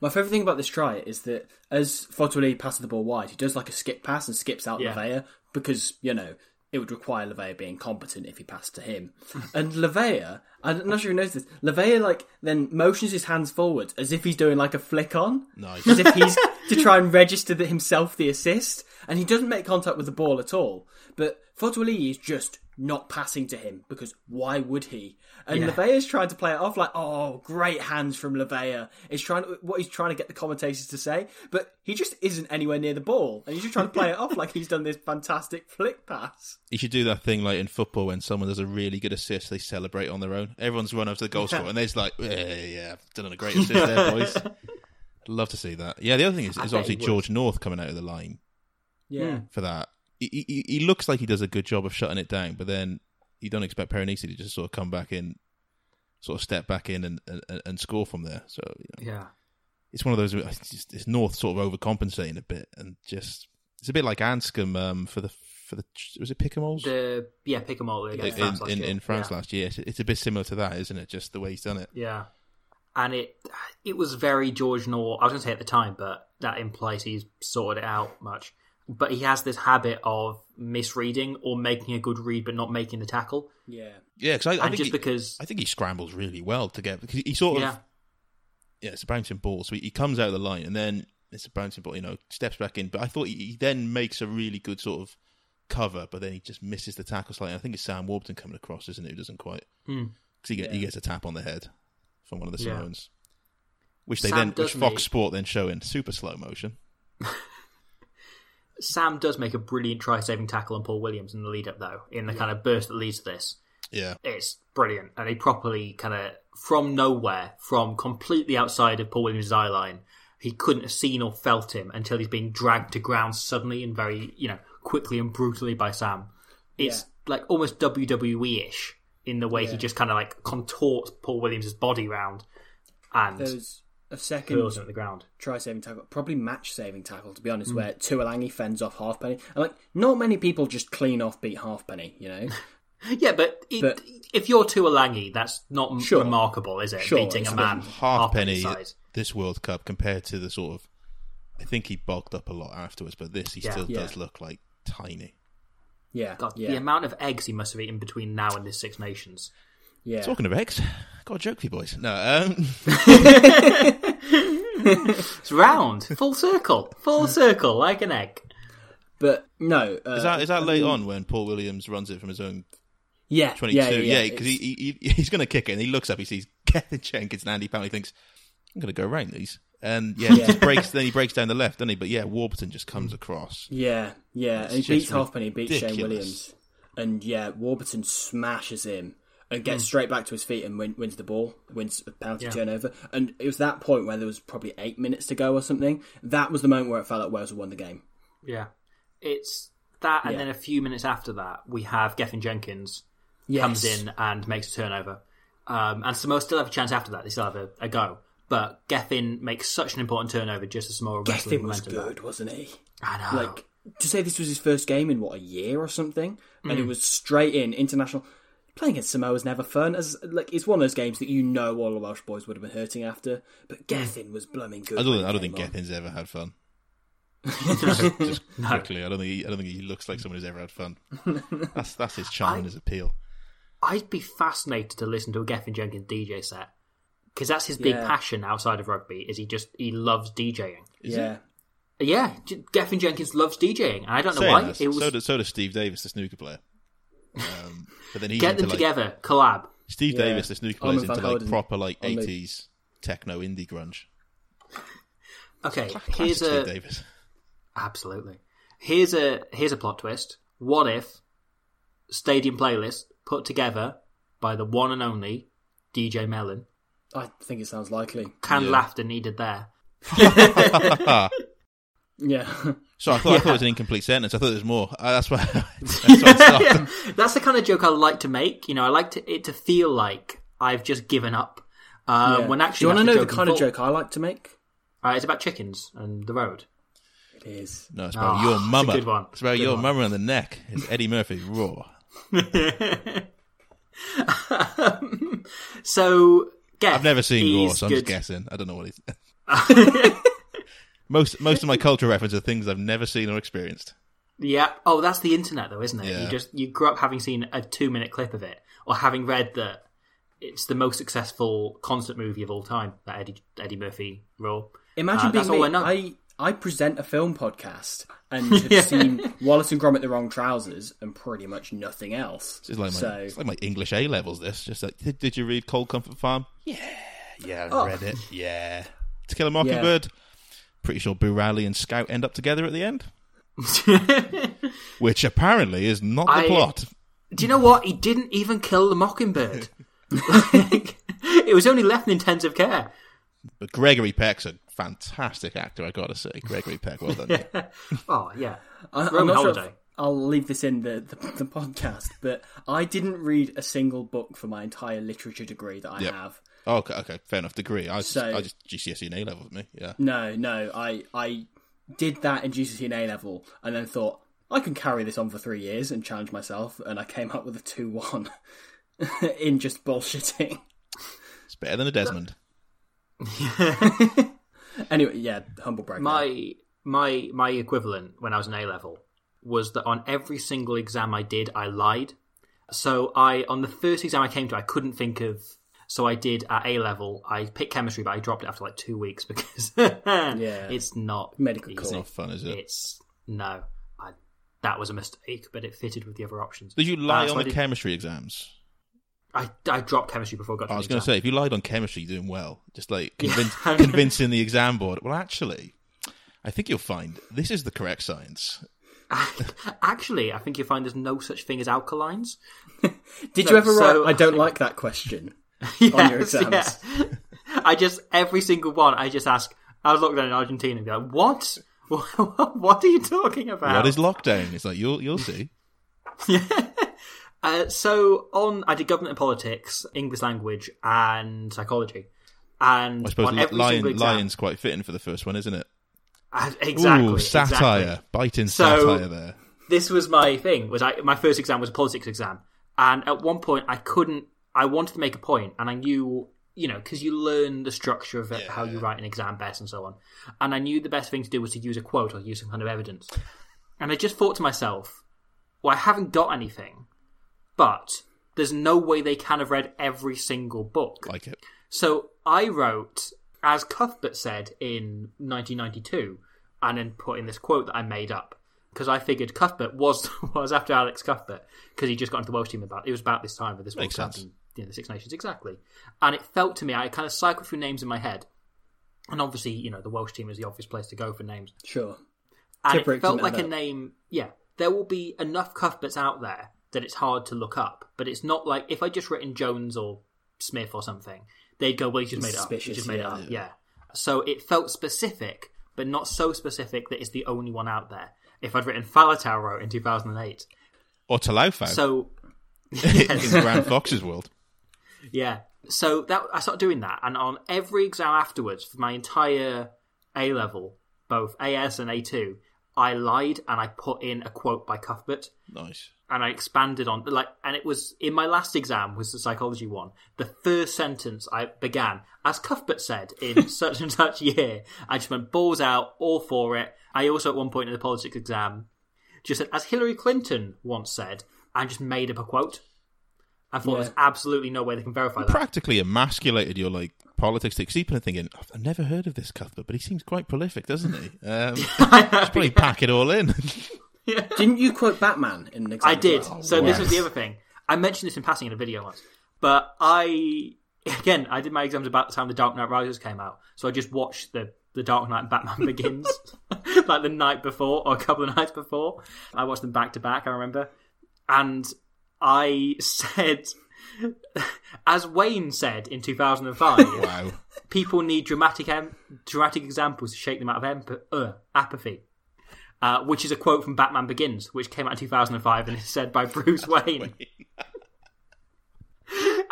My favourite thing about this try is that as Fotuali'i passes the ball wide, he does like a skip pass and skips out Yeah. Lavea because, you know, it would require Lavea being competent if he passed to him. and Lavea, I'm not sure if you noticed this, Lavea like then motions his hands forward as if he's doing like a flick on. Nice. As if he's to try and register that himself the assist. And he doesn't make contact with the ball at all. But Fotuali'i is just not passing to him because why would he? And Yeah. Lavea's trying to play it off like, oh, great hands from Lavea. Is trying to, what he's trying to get the commentators to say, but he just isn't anywhere near the ball, and he's just trying to play it off like he's done this fantastic flick pass. You should do that thing like in football when someone does a really good assist, they celebrate on their own. Everyone's run over to the goal scorer and they're just like, yeah, yeah, I've done a great assist there, boys. Love to see that. Yeah, the other thing is, is obviously. George North coming out of the line Yeah, for that. He, he, he looks like he does a good job of shutting it down, but then you don't expect Perenise to just sort of come back in, sort of step back in and, and, and score from there. So you know, Yeah. it's one of those. It's, just, it's North sort of overcompensating a bit, and just it's a bit like Anscombe um, for the for the was it Picamoles The yeah, all against in France last in, year. in France yeah. last year. It's, it's a bit similar to that, isn't it? Just the way he's done it. Yeah, and it it was very George Nor. I was going to say at the time, but that implies he's sorted it out much. But he has this habit of misreading or making a good read but not making the tackle. yeah, Yeah, because I, I think just he, because I think he scrambles really well to get because he sort of yeah, yeah, it's a bouncing ball. So he, he comes out of the line and then it's a bouncing ball, you know, steps back in. But I thought he, he then makes a really good sort of cover, but then he just misses the tackle slightly. I think it's Sam Warburton coming across, isn't it? Who doesn't quite Hmm. because he, get, he gets a tap on the head from one of the Yeah. Which they Sam then which Fox make- Sport then show in super slow motion. Sam does make a brilliant try-saving tackle on Paul Williams in the lead-up, though, in the kind of burst that leads to this. Yeah, It's brilliant, and he properly kind of from nowhere, from completely outside of Paul Williams' eye line, he couldn't have seen or felt him until he's being dragged to ground suddenly and very, you know, quickly and brutally by Sam. It's like almost WWE-ish in the way he just kind of like contorts Paul Williams' body round and there's a second hurls him at the ground. try saving tackle, probably match saving tackle to be honest, mm. where Tuilagi fends off Halfpenny. And like, not many people just clean off beat Halfpenny, you know. Yeah, but, it, But- if you're Tuilagi, that's not Sure. remarkable, is it? Sure, Beating a a man halfpenny size. this World Cup compared to the sort of. I think he bulked up a lot afterwards, but this he Yeah. still Yeah. does look like tiny. Yeah, God, yeah, the amount of eggs he must have eaten between now and this Six Nations. Yeah. Talking of eggs, got a joke for you boys. No, um, It's round, full circle, full circle, like an egg. But no, uh, is that is that I late mean, on when Paul Williams runs it from his own Yeah, twenty two? yeah, yeah, Yeah, because he, he, he he's going to kick it, and he looks up, he sees Kevin Jenkins and Andy Powell, he thinks, "I'm going to go around these," And yeah, he just breaks. Then he breaks down the left, doesn't he? But yeah, Warburton just comes across. Yeah, yeah. And he beats just Halfpenny, beats Shane. Williams. And yeah, Warburton smashes him and Hmm. gets straight back to his feet and win, wins the ball, wins a penalty Yeah. turnover. And it was that point where there was probably eight minutes to go or something. That was the moment where it felt like Wales had won the game. Yeah, it's that, and Yeah. then a few minutes after that, we have Gethin Jenkins Yes. comes in and makes a turnover, um, and Samoa still have a chance after that. They still have a, a go, but Gethin makes such an important turnover just as Samoa wrestling Gethin was good, wasn't he? I know. Like to say this was his first game in what a year or something, and Mm. it was straight in international. Playing against Samoa is never fun. As like it's one of those games that you know all the Welsh boys would have been hurting after. But hmm. Gethin was blooming good. I don't. think- he I don't think on. Gethin's ever had fun. just just quickly, I don't think. He, I don't think he looks like someone who's ever had fun. That's that's his charm and his appeal. I'd be fascinated to listen to a Gethin Jenkins DJ set because that's his big Yeah. passion outside of rugby. Is he just he loves DJing? Yeah, Yeah, J- Gethin Jenkins loves DJing, and I don't know Saying why. that, It was so, does, so does Steve Davis, the snooker player. But then he's get them like, together, collab. Steve Yeah. Davis, this new player, is into like Houten proper like eighties techno indie grunge. Okay, Classic here's Steve a Davis. absolutely. Here's a here's a plot twist. What if stadium playlist put together by the one and only DJ Mellon? I think it sounds likely. Can Yeah. laughter needed there. Yeah, So I thought, I thought it was an incomplete sentence. I thought there was more. Uh, that's why. that's I. Yeah, That's the kind of joke I like to make. You know, I like to, it to feel like I've just given up. Um, Yeah. When do actually, you want to know the kind of joke I like to make? Uh, it's about chickens and the road. It is. No, it's about Oh, your it's a mama. good one. It's about Good your one. mama on the neck. It's Eddie Murphy raw. So, Geff, I've never seen Raw, so I'm good. just guessing. I don't know what he's. Most most of my cultural references are things I've never seen or experienced. Yeah. Oh, that's the internet, though, isn't it? Yeah. You just you grew up having seen a two-minute clip of it, or having read that it's the most successful concert movie of all time. That Eddie Eddie Murphy role. Imagine Uh, being that's all me. I know. I I present a film podcast and have seen Wallace and Gromit: The Wrong Trousers and pretty much nothing else. It's like my, so it's like my English A levels. This just like, did, did you read Cold Comfort Farm? Yeah, yeah, I Oh. read it. Yeah, To Kill a Mockingbird. Pretty sure Boo Radley and Scout end up together at the end, which apparently is not the I- plot. Do you know what? He didn't even kill the mockingbird. Like, it was only left in intensive care. But Gregory Peck's a fantastic actor. I gotta say, Gregory Peck, well done. Oh yeah, I, I'm Roman not sure holiday. if I'll leave this in the, the the podcast, but I didn't read a single book for my entire literature degree that I Yep. have. Oh, okay, okay, fair enough. Degree. I, just, So- I just GCSE and A level with me. Yeah. No, no, I I did that in GCSE and A level, and then thought I can carry this on for three years and challenge myself, and I came up with a two one in just bullshitting. It's better than a Desmond. Anyway, yeah, humble brag. there. my my my equivalent when I was an A level was that on every single exam I did, I lied. So I on the first exam I came to, I couldn't think of. So I did at A level. I picked chemistry, but I dropped it after like two weeks because Yeah. it's not Medical course. Not fun, is it? It's no, I, that was a mistake, but it fitted with the other options. Did you lie Uh, so on I the did- chemistry exams? I, I dropped chemistry before I got to I was going to say, if you lied on chemistry, you're doing well. Just like convince, convincing the exam board. Well, actually, I think you'll find this is the correct science. Actually, I think you'll find there's no such thing as alkalines. Did no, you ever so- I don't like that question on your Yes, exams. yeah. I just every single one. I just ask. I was locked down in Argentina and be like, "What? what are you talking about?" What is lockdown? It's like you'll you'll see. Uh, so on, I did government and politics, English language, and psychology. And I suppose on every lion, exam, lion's quite fitting for the first one, isn't it? Uh, exactly, Ooh, satire, exactly. biting So- satire there. this was my thing. Was I my first exam was a politics exam, and at one point I couldn't. I wanted to make a point, and I knew, you know, because you learn the structure of it, how you write an exam best, and so on. And I knew the best thing to do was to use a quote or use some kind of evidence. And I just thought to myself, well, I haven't got anything, but there's no way they can have read every single book. Like it. So I wrote, as Cuthbert said in 1992, and then put in this quote that I made up because I figured Cuthbert was was after Alex Cuthbert because he just got into the Welsh team about it was about this time with this World Makes Cup sense. You know, the Six Nations exactly, and it felt to me I kind of cycled through names in my head, And obviously, you know, the Welsh team is the obvious place to go for names. Sure. And Tipuric it felt like a name. Yeah, there will be enough Cuthberts out there that it's hard to look up. But it's not like if I just written Jones or Smith or something, they'd go, "Well, he just made it up. He just made yeah. it up." Yeah. So it felt specific, but not so specific that it's the only one out there. If I'd written Faletau wrote in 2008, Or Talaufau so in Grant Fox's world. Yeah. So that I started doing that, and on every exam afterwards for my entire A level, both AS and A2, I lied and I put in a quote by Cuthbert, Nice. and I expanded on like, and it was in my last exam was the psychology one. The first sentence I began as Cuthbert said in such and such year. I just went balls out, all for it. I also at one point in the politics exam just said, as Hillary Clinton once said, and just made up a quote. I thought Yeah. there's absolutely no way they can verify that. Practically emasculated your like politics. Because you've thinking, I've never heard of this Cuthbert, but he seems quite prolific, doesn't he? Um, just probably pack it all in. yeah. Didn't you quote Batman in an exam? I did. well? so this was the other thing. I mentioned this in passing in a video once, but I again I did my exams about the time the Dark Knight Rises came out, so I just watched the the Dark Knight and Batman Begins like the night before or a couple of nights before. I watched them back to back. I remember, and I said. As Wayne said in 2005, wow. people need dramatic em- dramatic examples to shake them out of emp- uh, apathy. Uh, which is a quote from Batman Begins, which came out in 2005 and is said by Bruce Wayne.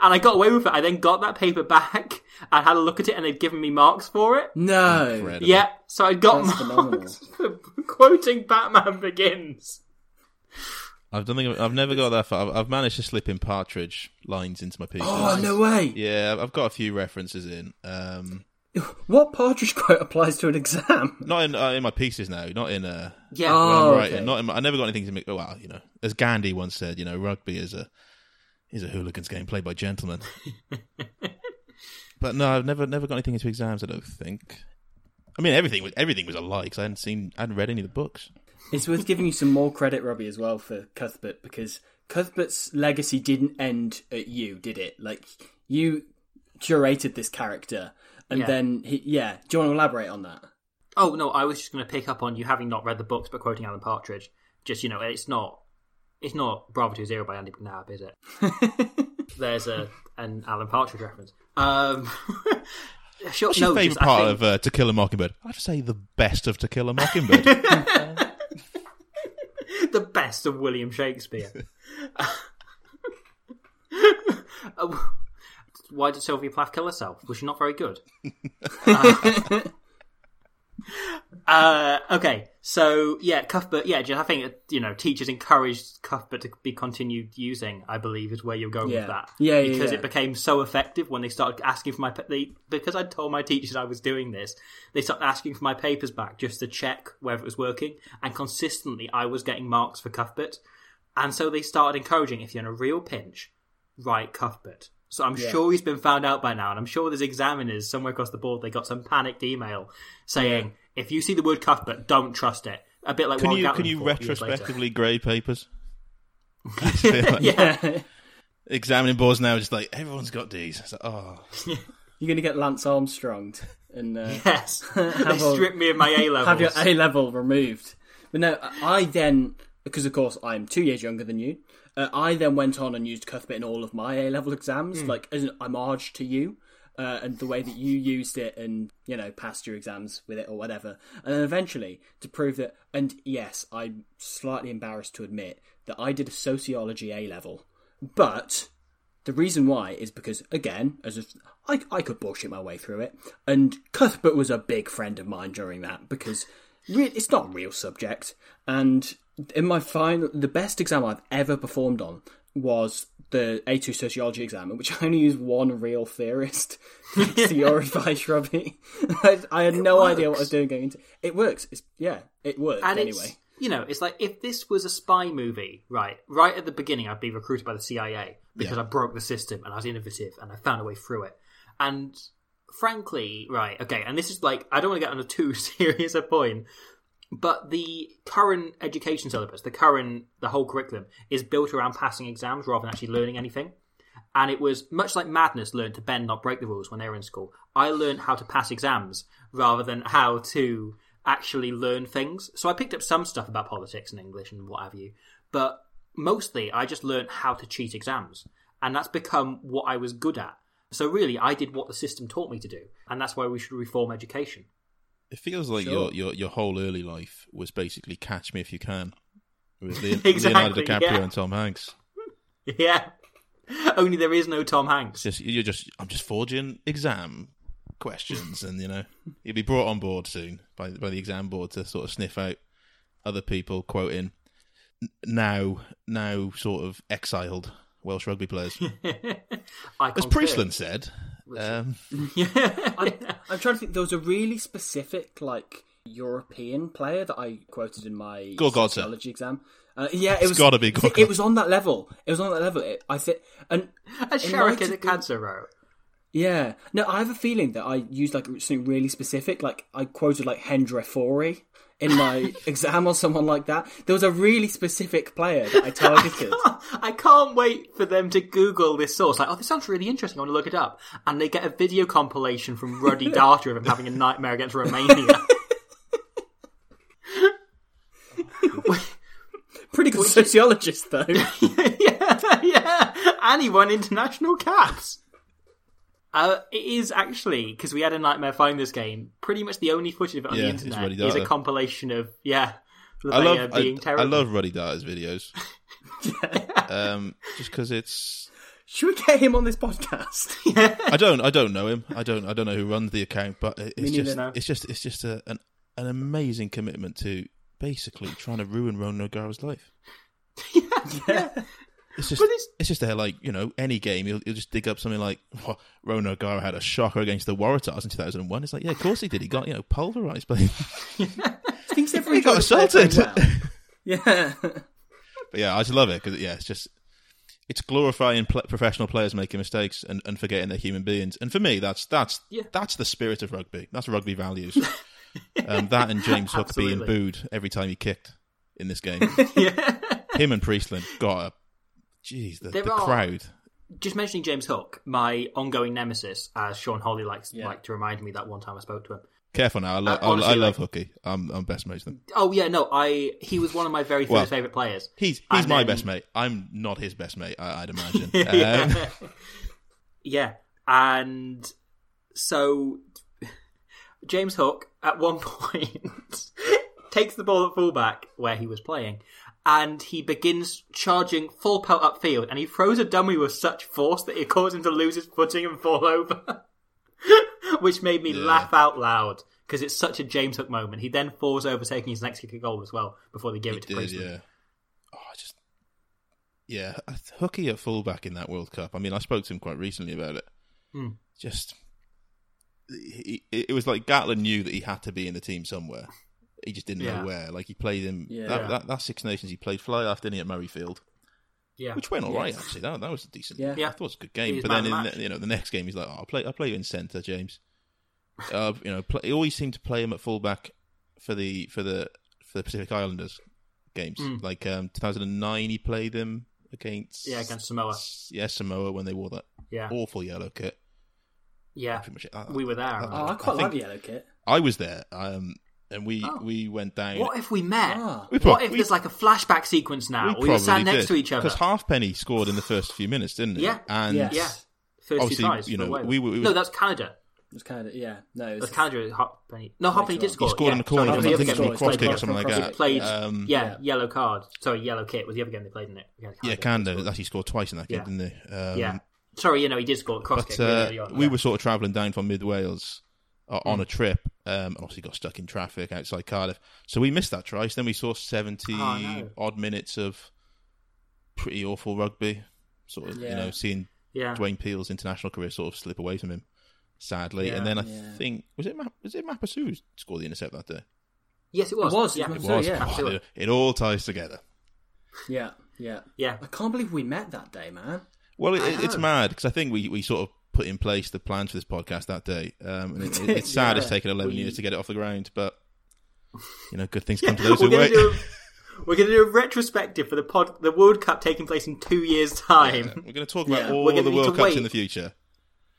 and I got away with it. I then got that paper back and had a look at it, and they'd given me marks for it. No. Incredible. Yeah, so I got That's marks for quoting Batman Begins. I've done. think- I've never got that far. I've, I've managed to slip in Partridge lines into my pieces. Oh no way! Yeah, I've got a few references in. Um, What Partridge quote applies to an exam? not in uh, in my pieces now. Not in uh, Yeah, Oh. okay. Not in my, I never got anything to make. Oh, well, you know, as Gandhi once said, you know, rugby is a is a hooligan's game played by gentlemen. but no, I've never never got anything into exams. I don't think. I mean, everything was everything was a lie because I hadn't seen, I hadn't read any of the books. It's worth giving you some more credit, Robbie, as well for Cuthbert because Cuthbert's legacy didn't end at you, did it? Like you curated this character, and Yeah. then he, yeah. Do you want to elaborate on that? Oh no, I was just going to pick up on you having not read the books, but quoting Alan Partridge. Just you know, it's not, it's not Bravo Two Zero by Andy McNab, is it? There's a an Alan Partridge reference. Um, sure, What's your no, favourite part think- of uh, To Kill a Mockingbird? I'd say the best of To Kill a Mockingbird. best of William Shakespeare. Why did Sylvia Plath kill herself? Was she not very good? uh, uh, okay, so yeah, Cuthbert. Yeah, just, I think you know teachers encouraged Cuthbert to be continued using. I believe is where you're going Yeah. with that. Yeah, yeah, because yeah. it became so effective when they started asking for my pa- they because I told my teachers I was doing this. They started asking for my papers back just to check whether it was working, and consistently I was getting marks for Cuthbert. And so they started encouraging if you're in a real pinch, write Cuthbert. So I'm Yeah. sure he's been found out by now, and I'm sure there's examiners somewhere across the board. They got some panicked email saying, "If you see the word Cuthbert, don't trust it." A bit like can Warren you Gatland can you thought years later. retrospectively grade papers? Like Yeah, Examining boards now, just like everyone's got D's. It's like, oh, You're going to get Lance Armstrong and uh, yes. they Have a- me of my A levels. have your A level removed. But no, I then, because of course I'm two years younger than you, uh, I then went on and used Cuthbert in all of my A level exams, like as an homage to you. Uh, and the way that you used it and you know passed your exams with it or whatever and then eventually to prove that and yes i'm slightly embarrassed to admit that i did a sociology a level but the reason why is because, again, as if I, I could bullshit my way through it, and Cuthbert was a big friend of mine during that because re- it's not a real subject. And in my final, the best exam I've ever performed on was the A2 sociology exam, in which I only used one real theorist. To your advice, Robbie. I, I had no idea what I was doing going into. It works. It's, yeah, it worked and anyway. you know it's like if this was a spy movie right right at the beginning i'd be recruited by the cia because i broke the system and i was innovative and i found a way through it and frankly right okay and this is like i don't want to get on a too serious a point but the current education syllabus the current the whole curriculum is built around passing exams rather than actually learning anything And it was much like Madness learned to bend, not break the rules when they were in school. I learned how to pass exams rather than how to actually learn things. So I picked up some stuff about politics and English and what have you, but mostly I just learned how to cheat exams. And that's become what I was good at. So really, I did what the system taught me to do. And that's why we should reform education. It feels like Sure. your, your your whole early life was basically Catch Me If You Can with Leon- Exactly, Leonardo DiCaprio yeah. and Tom Hanks. Yeah. Only there is no Tom Hanks. Just you're just I'm just forging exam questions, and you know you'll be brought on board soon by by the exam board to sort of sniff out other people quoting now now sort of exiled Welsh rugby players, as. Priestland said. Um, I'm, I'm trying to think. There was a really specific, like European player that I quoted in my Gorgodze. sociology exam. Uh, yeah, it It's was gotta be I. It was on that level. It was on that level. It, I think, and As in Sherrick light is of at the- Cancer Row. Yeah, no, I have a feeling that I used like something really specific. Like I quoted like Hendra Fori in my exam or someone like that. There was a really specific player that I targeted. I can't wait for them to Google this source. Like, oh, this sounds really interesting. I want to look it up. And they get a video compilation from Ruddy Data of him having a nightmare against Romania. Pretty good sociologist though. yeah, yeah. And he won international caps. Uh, it is actually because we had a nightmare finding this game. Pretty much the only footage of it on Yeah, the internet Ruddy is a compilation of yeah, I love being I, terrible. I love Ruddy Data's videos, um, just because it's Should we get him on this podcast? I don't I don't know him. I don't I don't know who runs the account, but it's just no. it's just it's just a, an an amazing commitment to basically trying to ruin Ron O'Gara's life. It's just But it's- it's, just there like you know any game you'll, you'll just dig up something like oh, Ron O'Gara had a shocker against the Waratahs in 2001. It's like yeah, of course he did. He got you know pulverized by. Thinks everyone He got goes to play assaulted. well. Yeah. But yeah, I just love it because yeah, it's just it's glorifying pl- professional players making mistakes and, and forgetting they're human beings. And for me, that's that's Yeah. that's the spirit of rugby. That's rugby values. um, that and James Hook being booed every time he kicked in this game. yeah. Him and Priestland got a jeez the, There the are- crowd. Just mentioning James Hook, my ongoing nemesis, as Sean Holley likes Yeah. like to remind me that one time I spoke to him. Careful now, I, lo- Uh, honestly, I, love like- Hooky. I'm I'm best mates with him. Oh yeah, no, I he was one of my very first Well, favorite players. He's he's And my then- best mate. I'm not his best mate. I, I'd imagine. yeah. Um, yeah, and so James Hook at one point takes the ball at fullback where he was playing, and he begins charging full pelt upfield, and he throws a dummy with such force that it caused him to lose his footing and fall over, which made me Yeah. laugh out loud. Because it's such a James Hook moment. He then falls over, taking his next kick at goal as well before they give it to did, yeah. Oh, just yeah, Hooky at fullback in that World Cup. I mean, I spoke to him quite recently about it. Hmm. Just he, it was like Gatland knew that he had to be in the team somewhere. He just didn't Yeah. know where. Like he played him Yeah. that, that that Six Nations. He played fly half, didn't he, at Murrayfield, Yeah, which went all right Yes. actually. That that was a decent. Yeah. I thought it was a good game. But then in the the, you know the next game, he's like, oh, "I'll play. I'll play you in centre, James." Uh, you know, play, he always seemed to play him at fullback for the for the for the Pacific Islanders games. Mm. Like um, 2009, he played them against Yeah, against Samoa. Yeah, Samoa when they wore that yeah, awful yellow kit. yeah. Pretty much it. We were there. I I- Oh, I quite think like the yellow kit. I was there, um, and we Oh. we went down. What if we met? Ah. We what if we- there's like a flashback sequence now? we We, were sat next did, to each other. because Halfpenny scored in the first few minutes, didn't he? Yeah. and Yeah. yeah, first Obviously, tries. you know, Wales. we were- we no, that's Canada. It was kind yeah. No, it was, That's Canada. Halfpenny. No, Halfpenny Later did score. he scored yeah. in the corner. Sorry, I think it was from a cross kick or in. something like that. Played, Um, yeah, Yeah. yellow card. Sorry, yellow kit was the other game they played in it. against yeah, Canada. Canada actually scored twice in that game, Yeah. didn't they? Um, Yeah. Sorry, you know he did score a cross But kick. really uh, early on, we yeah. were sort of travelling down from mid Wales uh, Hmm. on a trip, um, and obviously got stuck in traffic outside Cardiff. So we missed that try. So then we saw seventy Oh, no. odd minutes of pretty awful rugby. Sort of, you know, seeing yeah. Dwayne Peel's international career sort of slip away from him, sadly. Yeah. and then I Yeah. think was it Ma- was it Mapusua who scored the intercept that day? Yes, it was. It was, Yeah, it It was. yeah. Oh, Absolutely. it, it all ties together. yeah, yeah. yeah. I can't believe we met that day, man. Well, it, it's mad because I think we, we sort of put in place the plans for this podcast that day. Um, and it, it- it's sad Yeah. it's taken 11 We- years to get it off the ground, but, you know, good things come to those who wait. do. We're going to do a retrospective for the pod, the World Cup taking place in two years' time. Yeah, We're going to talk about Yeah. all We're the World to Cups wait. in the future.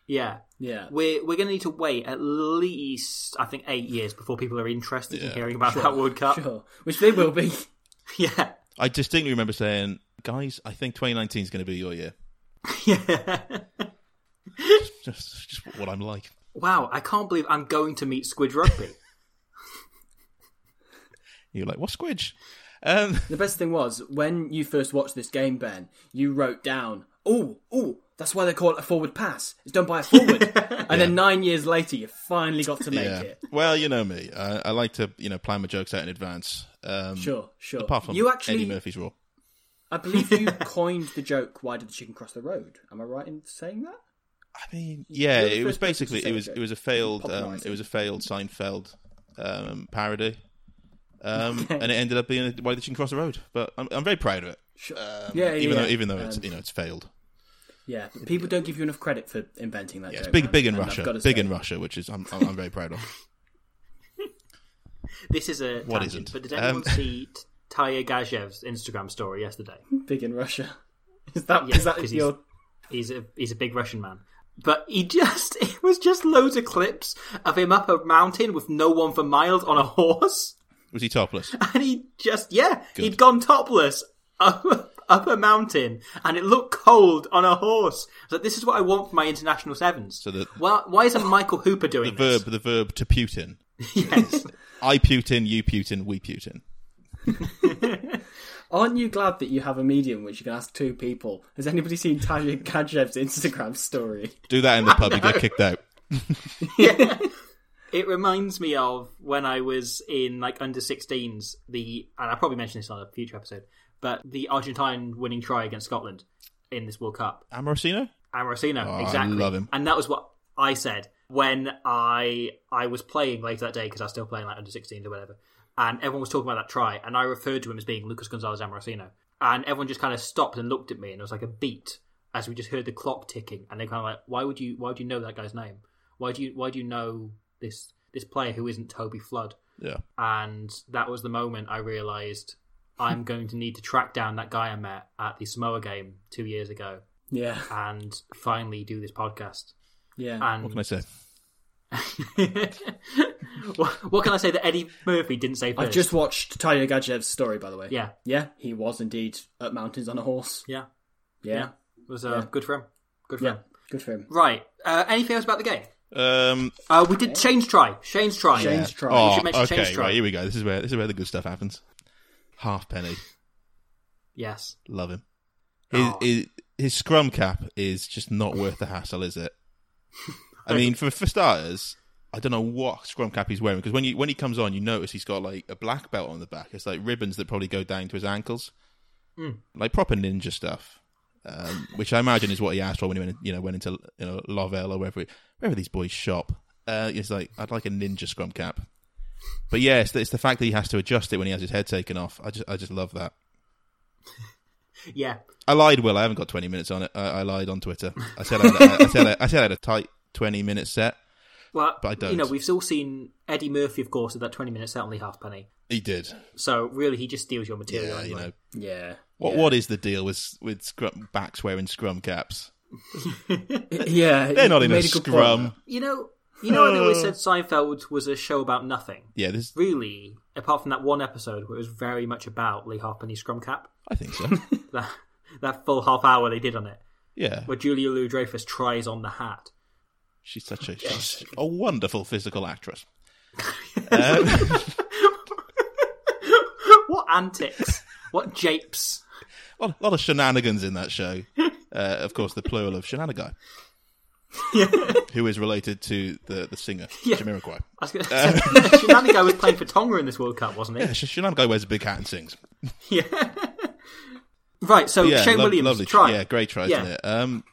Yeah. Yeah. We're we're going to need to wait at least I think eight years before people are interested in hearing about that World Cup. Sure. Which they will be. Yeah, I distinctly remember saying, "Guys, I think 2019 is going to be your year." yeah. Just, just what I'm like. wow, I can't believe I'm going to meet Squidge Rugby. You're like, "What's Squidge?" Um, The best thing was when you first watched this game, Ben. You wrote down, "Oh, oh, that's why they call it a forward pass. It's done by a forward." and then nine years later, you finally got to make yeah. it. Well, you know me. I, I like to, you know, plan my jokes out in advance. Um, Sure, sure. Apart from you actually, Eddie Murphy's Raw. I believe you coined the joke. Why did the chicken cross the road? Am I right in saying that? I mean, yeah, it was first person to basically it was it was a failed um, it was a failed Seinfeld um, parody, um, and it ended up being why the chicken cross the road. But I'm, I'm very proud of it. Um, yeah, yeah, even yeah. though even though it's you know it's failed. Yeah, but people don't give you enough credit for inventing that Yeah, joke. it's big man. big in And Russia, big say- in Russia, which is I'm I'm, I'm very proud of. This is a What tangent, isn't? but did anyone Um, see T- Tagir Gadzhiev's Instagram story yesterday? Big in Russia. Is that Yeah, is that 'cause your? He's a he's a big Russian man. But he just it was just loads of clips of him up a mountain with no one for miles on a horse. Was he topless? And he just yeah, Good. he'd gone topless up, up a mountain and it looked cold on a horse. So this is what I want for my international sevens. So the well, why isn't Michael Hooper doing the doing verb the verb to Putin. Yes. I Putin, you Putin, we Putin. Aren't you glad that you have a medium which you can ask two people? Has anybody seen Tagir Gadzhiev's Instagram story? Do that in the pub, you get kicked out. yeah. It reminds me of when I was in like under 16s, the and I probably mentioned this on a future episode, but the Argentine winning try against Scotland in this World Cup. Amorosino? Amorosino, Oh, I exactly. love him. And that was what I said when I I was playing later that day because I was still playing like under 16s or whatever. And everyone was talking about that try, and I referred to him as being Lucas Gonzalez Amorosino. And everyone just kind of stopped and looked at me, and it was like a beat as we just heard the clock ticking. And they kind of like, "Why would you? Why would you know that guy's name? Why do you? Why do you know this this player who isn't Toby Flood?" Yeah. And that was the moment I realised I'm going to need to track down that guy I met at the Samoa game two years ago Yeah, and finally do this podcast. yeah. And What can I say? What, what can I say that Eddie Murphy didn't say first? I've just watched Tagir Gadzhiev's story, by the way. yeah, yeah, he was indeed at mountains on a horse. yeah, Yeah, yeah. It was uh, Yeah. good for him. Good for yeah, him. good for him. Right. Uh, anything else about the game? Um, Uh, we did Shane's try. Shane's try. Shane's try. Oh, We should mention Shane's okay, try. right, here we go. This is where this is where the good stuff happens. Halfpenny, Yes. love him. His, Oh. his his scrum cap is just not worth the hassle, is it? I mean, for for starters, I don't know what scrum cap he's wearing because when you when he comes on, you notice he's got like a black belt on the back. It's like ribbons that probably go down to his ankles, like proper ninja stuff. Um, which I imagine is what he asked for when he went, you know, went into you know Lovell or wherever wherever these boys shop. Uh, it's like I'd like a ninja scrum cap. But yeah, it's the, it's the fact that he has to adjust it when he has his head taken off. I just I just love that. Yeah. I lied, Will. I haven't got 20 minutes on it. I, I lied on Twitter. I said I, had, I, said I, I said I had a tight 20 minute set. Well, But I don't. you know, we've all seen Eddie Murphy, of course, at that 20 minute set on Leigh Halfpenny. He did. So really, he just steals your material. Yeah, you know. Yeah. What yeah. what is the deal with with scrum, backs wearing scrum caps? Yeah, They're not in a made good point scrum. You know, you know, I always uh. said Seinfeld was a show about nothing. Yeah, this Really, apart from that one episode where it was very much about Leigh Halfpenny's scrum cap, I think so. that that full half hour they did on it, Yeah, where Julia Louis Dreyfus tries on the hat. She's such a she's a wonderful physical actress. Um, what antics! What japes! a lot, of shenanigans in that show. Uh, of course, the plural of shenanigan, who is related to the the singer Yeah. Jamiroquai. I was Shenanigan was playing for Tonga in this World Cup, wasn't he? Yeah, Sh- Shenanigan wears a big hat and sings. Yeah. right. So yeah, Shane lo- Williams lovely. try. Yeah, great try, Yeah. isn't it? Um,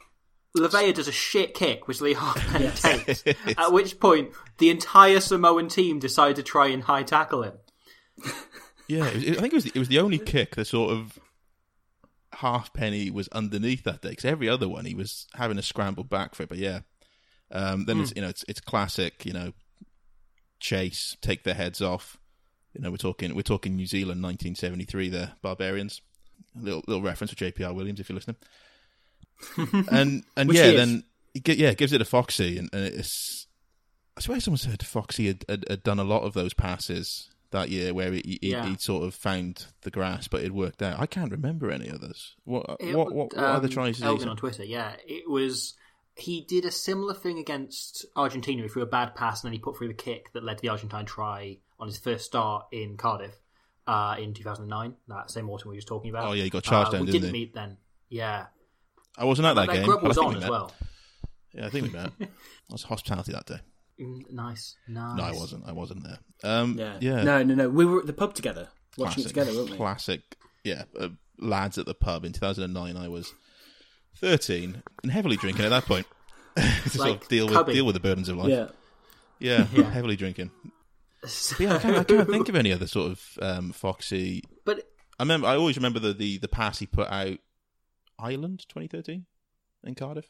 Lavea does a shit kick, which Leigh Halfpenny takes. At which point, the entire Samoan team decide to try and high tackle him. Yeah, it was, I think it was the, it was the only kick that sort of halfpenny was underneath that day because every other one he was having a scramble back for it. But yeah, um, then it's you know it's it's classic you know chase take their heads off You know, we're talking we're talking New Zealand, 1973. There, barbarians. A little little reference to J.P.R. Williams if you're listening. and and yeah, then he yeah gives it to Foxy, and, and it's. I swear someone said Foxy had, had, had done a lot of those passes that year where he, he, Yeah. he'd sort of found the grass, but it worked out. I can't remember any others. What It- what what, what other um, tries he Elgin on Twitter, yeah, it was. He did a similar thing against Argentina. He threw a bad pass and then he put through the kick that led to the Argentine try on his first start in Cardiff uh, in 2009. That same autumn we were just talking about. Oh, yeah, he got charged uh, down, We didn't didn't he? meet then. Yeah, I wasn't at that, that game. grub but I was think on we as met. well. Yeah, I think we met. I was hospitality that day. Mm, Nice, nice. No, I wasn't. I wasn't there. Um, Yeah. yeah. No, no, no. We were at the pub together, watching classic, it together, weren't we? Classic. Yeah, uh, lads at the pub in 2009. I was 13 and heavily drinking at that point to sort of deal with deal with the burdens of life. Yeah. Yeah, Yeah. heavily drinking. But yeah, I can't, I can't think of any other sort of um, foxy. But I remember. I always remember the, the, the pass he put out Ireland 2013 in Cardiff.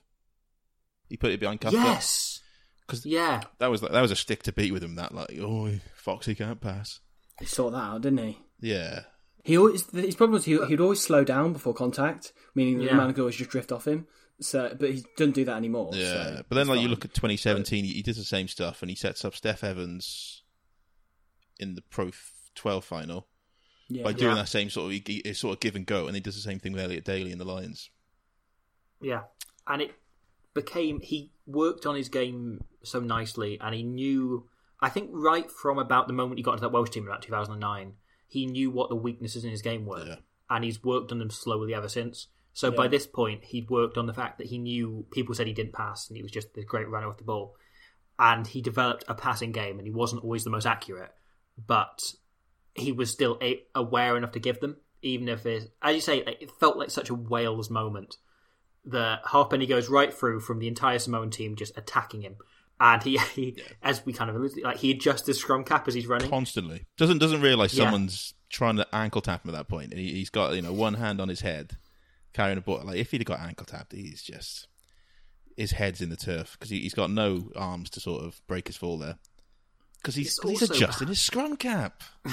He put it behind Cuthbert. yes, 'Cause- yeah, that was that was a stick to beat with him. That like, oh, Foxy can't pass. He sorted that out, didn't he? Yeah, He always his problem was he, he'd always slow down before contact, meaning Yeah. the man could always just drift off him. So, but he doesn't do that anymore. Yeah, so but then it's like you look at 2017, he, he does the same stuff, and he sets up Steff Evans in the Pro 12 final yeah. by doing Yeah. that same sort of he, he- sort of give and go, and he does the same thing with Elliot Daly in the Lions. Yeah, and it became he worked on his game so nicely, and he knew. I think right from about the moment he got into that Welsh team in about 2009, he knew what the weaknesses in his game were, Yeah. and he's worked on them slowly ever since. So by this point, he'd worked on the fact that he knew people said he didn't pass, and he was just the great runner with the ball, and he developed a passing game, and he wasn't always the most accurate, but he was still a- aware enough to give them, even if it, as you say, it felt like such a Wales moment the Halfpenny goes right through from the entire Samoan team just attacking him. And he, he as we kind of alluded, like he adjusts his scrum cap as he's running. Constantly doesn't doesn't realize Yeah. someone's trying to ankle tap him at that point. He, he's got you know one hand on his head, carrying a ball. Like if he'd have got ankle tapped, he's just his head's in the turf because he, he's got no arms to sort of break his fall there. Because he's, he's also- adjusting his scrum cap.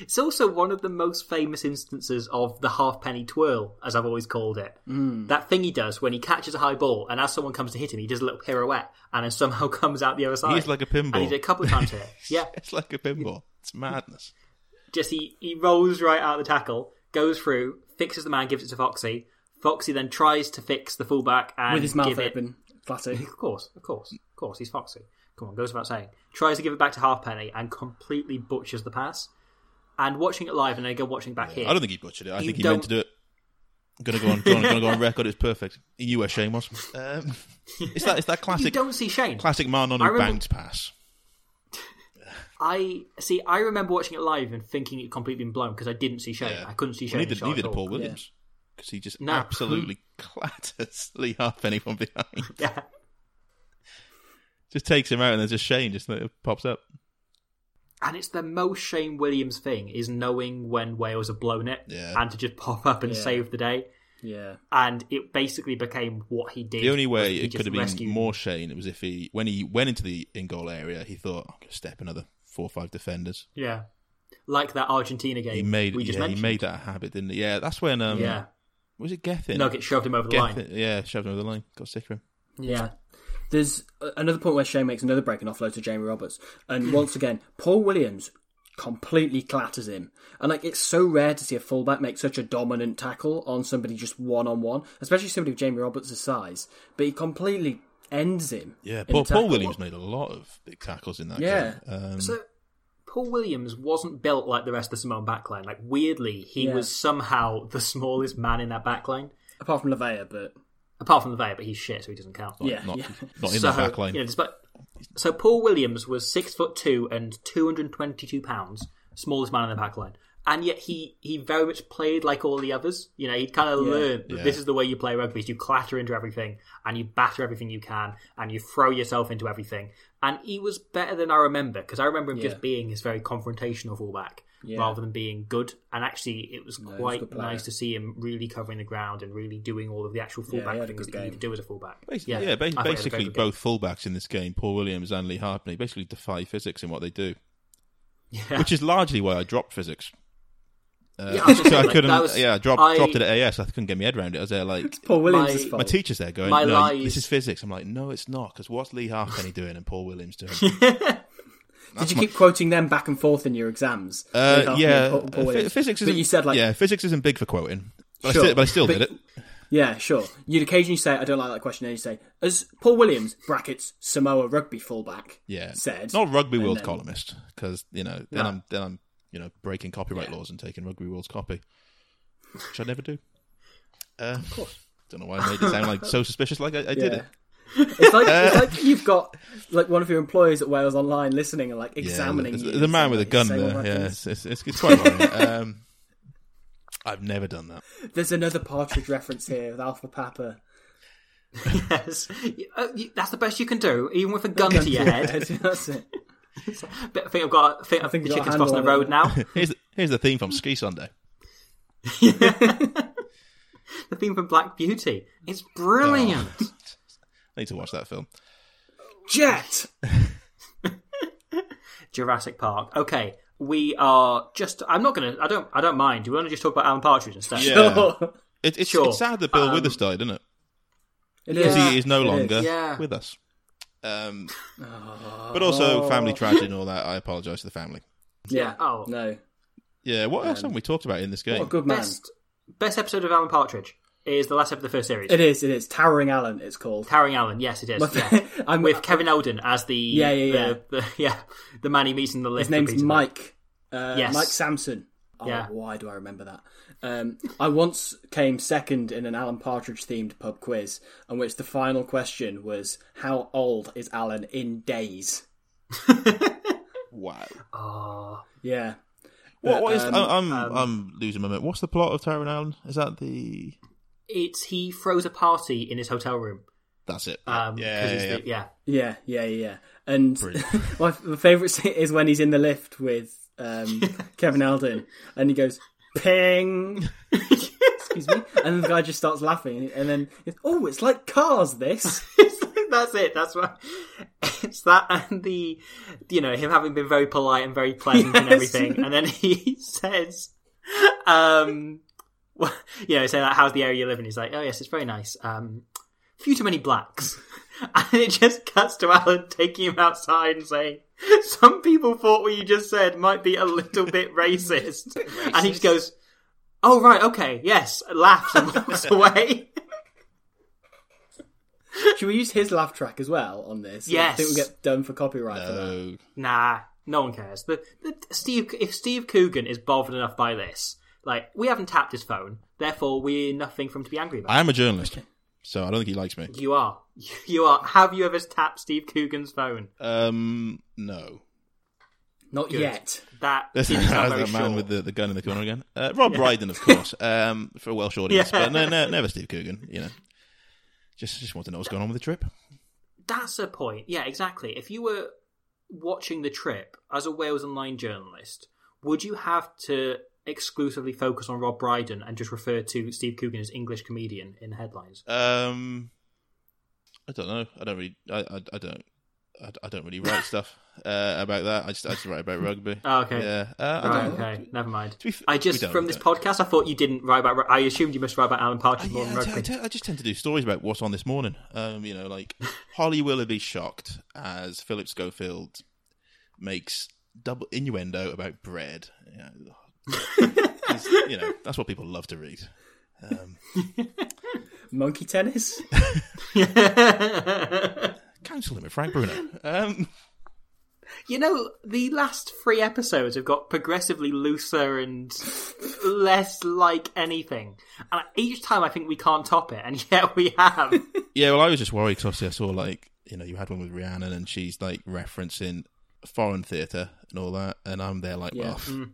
It's also one of the most famous instances of the halfpenny twirl, as I've always called it. Hmm. That thing he does when he catches a high ball, and as someone comes to hit him, he does a little pirouette, and then somehow comes out the other side. He's like a pinball. And he did a couple of times here. Yeah, It's like a pinball. It's madness. just he, he rolls right out of the tackle, goes through, fixes the man, gives it to Foxy. Foxy then tries to fix the fullback and with his mouth it open, classic. Of course, of course, of course, he's Foxy. Come on, goes without saying. Tries to give it back to Halfpenny and completely butchers the pass. And watching it live and then go watching back here. I don't think he butchered it. I You think he don't- meant to do it. I'm gonna go on, go on, gonna go on record. It's perfect. He knew where Shane was. Um, it's that, it's that classic. you don't see Shane. classic man on I remember- bounce pass. I see. I remember watching it live and thinking it completely been blown because I didn't see Shane. Yeah. I couldn't see Shane. Well, neither, neither did. Paul Williams because he just No. absolutely clatters Leigh Halfpenny from behind. Yeah, just takes him out, and there's just Shane just like, pops up. and it's the most Shane Williams thing is knowing when Wales have blown it Yeah. and to just pop up and Yeah. save the day. Yeah, And it basically became what he did. The only way it could have been rescued- more Shane it was if he when he went into the in goal area, he thought, "I'm going to step another four or five defenders." Yeah, like that Argentina game He made we just yeah, he made that a habit, didn't he? Yeah, that's when um, yeah, was it Gethin? Nugget shoved him over the line. Yeah, shoved him over the line. Got sick of him. Yeah. There's another point where Shane makes another break and offload to Jamie Roberts, and once again, Paul Williams completely clatters him. And like, it's so rare to see a fullback make such a dominant tackle on somebody just one on one, especially somebody of Jamie Roberts' size. But he completely ends him. Yeah, Paul. Paul Williams made a lot of big tackles in that Yeah. game. Um, So Paul Williams wasn't built like the rest of the Samoan backline. Like weirdly, he Yeah. was somehow the smallest man in that backline, apart from Lavea, but apart from the Vea, but he's shit, so he doesn't count. yeah, not, yeah. not in so, that back line. You know, despite, so Paul Williams was six foot two and two hundred twenty-two pounds, smallest man in the backline, and yet he he very much played like all the others. You know, he kind of Yeah. learned that Yeah. this is the way you play rugby: is you clatter into everything and you batter everything you can, and you throw yourself into everything. And he was better than I remember because I remember him Yeah. just being his very confrontational fullback. Yeah. Rather than being good, and actually, it was he was a quite good player. nice to see him really covering the ground and really doing all of the actual fullback had a things good that you need to do as a fullback. Basically, yeah, ba- I thought he had a very basically good game. both fullbacks in this game, Paul Williams and Leigh Halfpenny, basically defy physics in what they do. Yeah. which is largely why I dropped physics. Uh, Yeah, I was gonna so say, I like, couldn't. was- yeah, I dropped I- dropped it at AS. I couldn't get my head around it. I was there like, Paul Williams' My- fault. my teacher's there going, My "No, lies- this is physics." I'm like, "No, it's not." Because what's Leigh Halfpenny doing and Paul Williams doing? Did you keep quoting them back and forth in your exams? Uh, yeah, and Paul- Paul uh, physics. Isn't, you said like, yeah, physics isn't big for quoting, but, Sure, I, still, but I still but- did it. Yeah, sure. You'd occasionally say, "I don't like that question," and you say, "As Paul Williams (brackets Samoa rugby fullback) Yeah, said, not rugby world then- columnist because you know then No. I'm then I'm you know breaking copyright laws and taking rugby world's copy, which I never do. Uh, of course, don't know why I made it sound like so suspicious. Like I, I did Yeah. it. It's like Uh, it's like you've got like one of your employees at Wales Online listening and like examining yeah, you. the, the man with a gun say there. Yeah, it's, it's, it's, it's quite funny. um, I've never done that. There's another partridge reference here with Alpha Papa. yes, Uh, that's the best you can do, even with a gun to your head. That's it. I think I've got. I think, I think the you've got chicken's crossing the road now. Here's here's the theme from Ski Sunday. the theme from Black Beauty. It's brilliant. I need to watch that film. Jet. Jurassic Park. Okay, we are just. I'm not gonna. I don't. I don't mind. Do you want to just talk about Alan Partridge instead? Yeah. It, it's, Sure. it's sad that Bill Um, Withers died, isn't it? It Yeah. he is no It longer Yeah. with us. Um, but also family tragedy and all that. I apologise to the family. Yeah. Oh, No. Yeah, what else haven't we talked about in this game? What a good man. best best episode of Alan Partridge is the last episode of the first series. It is. It is. Towering Alan. It's called. Towering Alan. Yes, it is. Yeah. I'm with Kevin Eldon as the Yeah, yeah, the, yeah. the, yeah the man he meets in the lift. His name's repeatedly. Mike. Uh, Yes. Mike Sampson. Oh, Yeah. why do I remember that? Um, I once came second in an Alan Partridge themed pub quiz, on which the final question was, "How old is Alan in days?" Wow. Oh, Yeah. What, what is? um, I- I'm I'm losing my mind. What's the plot of Tyrone Allen? Is that the? It's he throws a party in his hotel room. That's it. Um, yeah, 'cause yeah, he's yeah. the- yeah. Yeah, yeah, yeah. And my, my favourite scene is when he's in the lift with um, Kevin Eldon, and he goes, "Ping." Excuse me, and the guy just starts laughing, and then, oh, it's like cars. This. That's it. That's what it's that and the you know him having been very polite and very pleasant and everything, and then he says, um, well, you know, say like, "How's the area you live in?" He's like, "Oh yes, it's very nice. Um, few too many blacks," and it just cuts to Alan taking him outside and saying, "Some people thought what you just said might be a little bit racist," and he just goes. Oh right, okay, yes, laughs and walks away. Should we use his laugh track as well on this? I Yes. think we'll get done for copyright for that. No. Nah, no one cares. The, the Steve, if Steve Coogan is bothered enough by this, like we haven't tapped his phone, therefore we're nothing for him to be angry about. I am a journalist, so I don't think he likes me. You are, you are. Have you ever tapped Steve Coogan's phone? Um, no. Not Good. yet. That There's didn't that very man sure. with the, the gun in the corner again. Uh, Rob Brydon, of course, um, for a Welsh audience, Yeah. but no, no, never Steve Coogan. You know, just just want to know what's going on with the trip. That's a point. Yeah, exactly. If you were watching the trip as a Wales Online journalist, would you have to exclusively focus on Rob Brydon and just refer to Steve Coogan as English comedian in headlines? Um, I don't know. I don't really. I I, I don't. I, I don't really write stuff uh, about that. I just I just write about rugby. Oh, okay. Yeah. Uh, I Right, okay, never mind. F- I just from this podcast, I thought you didn't write about. I assumed you must write about Alan Uh, Partridge more yeah, than I, t- I, rugby. t- I just tend to do stories about what's on this morning. Um, you know, like Holly Willoughby shocked as Philip Schofield makes double innuendo about bread. You know, It's- you know, that's what people love to read. Um, Monkey tennis. counsel him with Frank Bruno. Um, You know, the last three episodes have got progressively looser and less like anything. And each time I think we can't top it, and yet we have. yeah, well, I was just worried because I saw like you know you had one with Rihanna and she's like referencing foreign theatre and all that, and I'm there like, Yeah. well, know,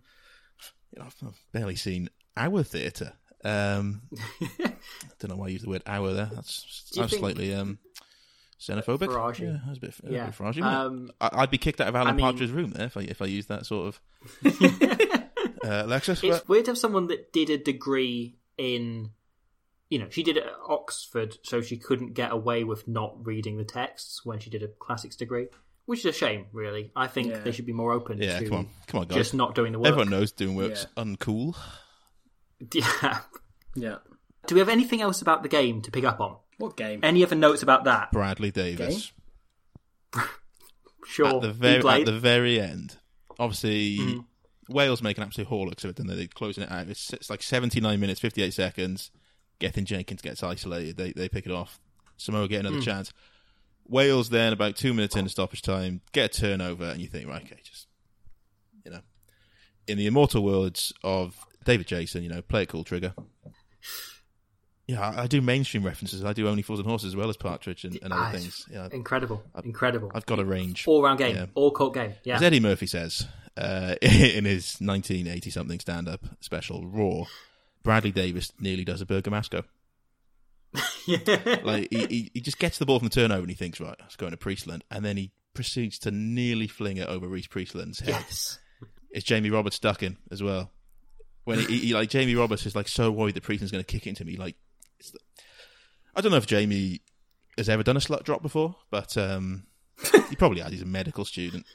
I've, I've barely seen our theatre. Um, don't know why I use the word "our" there. That's, that's slightly um, xenophobic. Yeah, that's a bit, a bit. Um, I, I'd be kicked out of Alan I mean- Partridge's room there if I if I used that sort of uh, Lexus. It's but- weird to have someone that did a degree in, you know, she did it at Oxford, so she couldn't get away with not reading the texts when she did a classics degree, which is a shame. Really, I think Yeah. they should be more open Yeah, to come on, come on, guys. just not doing the work. Everyone knows doing work's Yeah. uncool. Yeah. Yeah. Do we have anything else about the game to pick up on? What game? Any other notes about that? Bradley Davies Sure. at the very at the very end. Obviously, Mm. Wales make an absolute hawlocks of it, and they're closing it out. It's, it's like seventy nine minutes, fifty eight seconds. Gethin Jenkins gets isolated. They they pick it off. Samoa get another Mm. chance. Wales then about two minutes into stoppage time get a turnover, and you think, right, okay, just you know, in the immortal words of David Jason, you know, play it cool, trigger. Yeah, I, I do mainstream references. I do Only Fools and Horses as well as Partridge and, and Ah, other it's things. Yeah, Incredible. Incredible. I've got a range. All round game. Yeah. All court game. Yeah. As Eddie Murphy says uh, in his 1980 something stand up special, Raw, Bradley Davies nearly does a Bergamasco. Like, he, he, he just gets the ball from the turnover and he thinks, right, let's go into Priestland. And then he proceeds to nearly fling it over Rhys Priestland's head. yes. It's Jamie Roberts ducking as well. When he, he like, Jamie Roberts is like so worried that Priestland's going to kick it into me. Like, it's the... I don't know if Jamie has ever done a slut drop before, but um, he probably has. He's a medical student.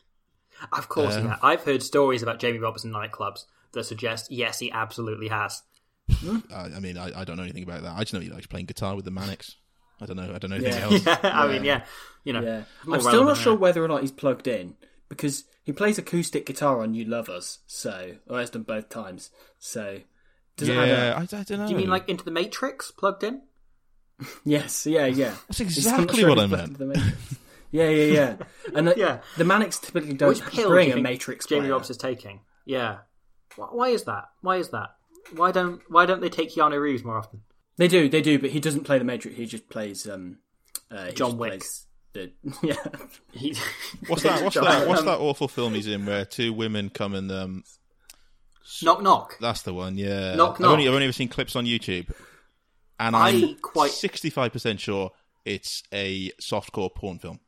Of course, Um. I've heard stories about Jamie Roberts in nightclubs that suggest yes, he absolutely has. I, I mean, I, I don't know anything about that. I just know he likes playing guitar with the Manics. I don't know. I don't know anything Yeah. else. Yeah, I mean, yeah, you know, Yeah, I'm still not sure that. whether or not he's plugged in because he plays acoustic guitar on "You Love Us," so or has done both times. So does it yeah, add up? I, I don't know. Do you mean like into the Matrix plugged in? Yes, yeah, yeah. That's He's- exactly sure what I meant. into yeah, yeah, yeah. And the, Yeah. the Manics typically don't Which pill do bring you a Matrix Jamie player. Roberts is taking? Yeah. Why is that? Why is that? Why don't Why don't they take Keanu Reeves more often? They do, they do, but he doesn't play the Matrix. He just plays um, uh, he John just Wick. plays The, yeah, He, What's that? What's John- that? What's um, that awful film he's in where two women come and um, knock knock. that's the one. Yeah, Knock, I've only, knock. I've only ever seen clips on YouTube, and I I'm quite- sixty-five percent sure it's a softcore porn film.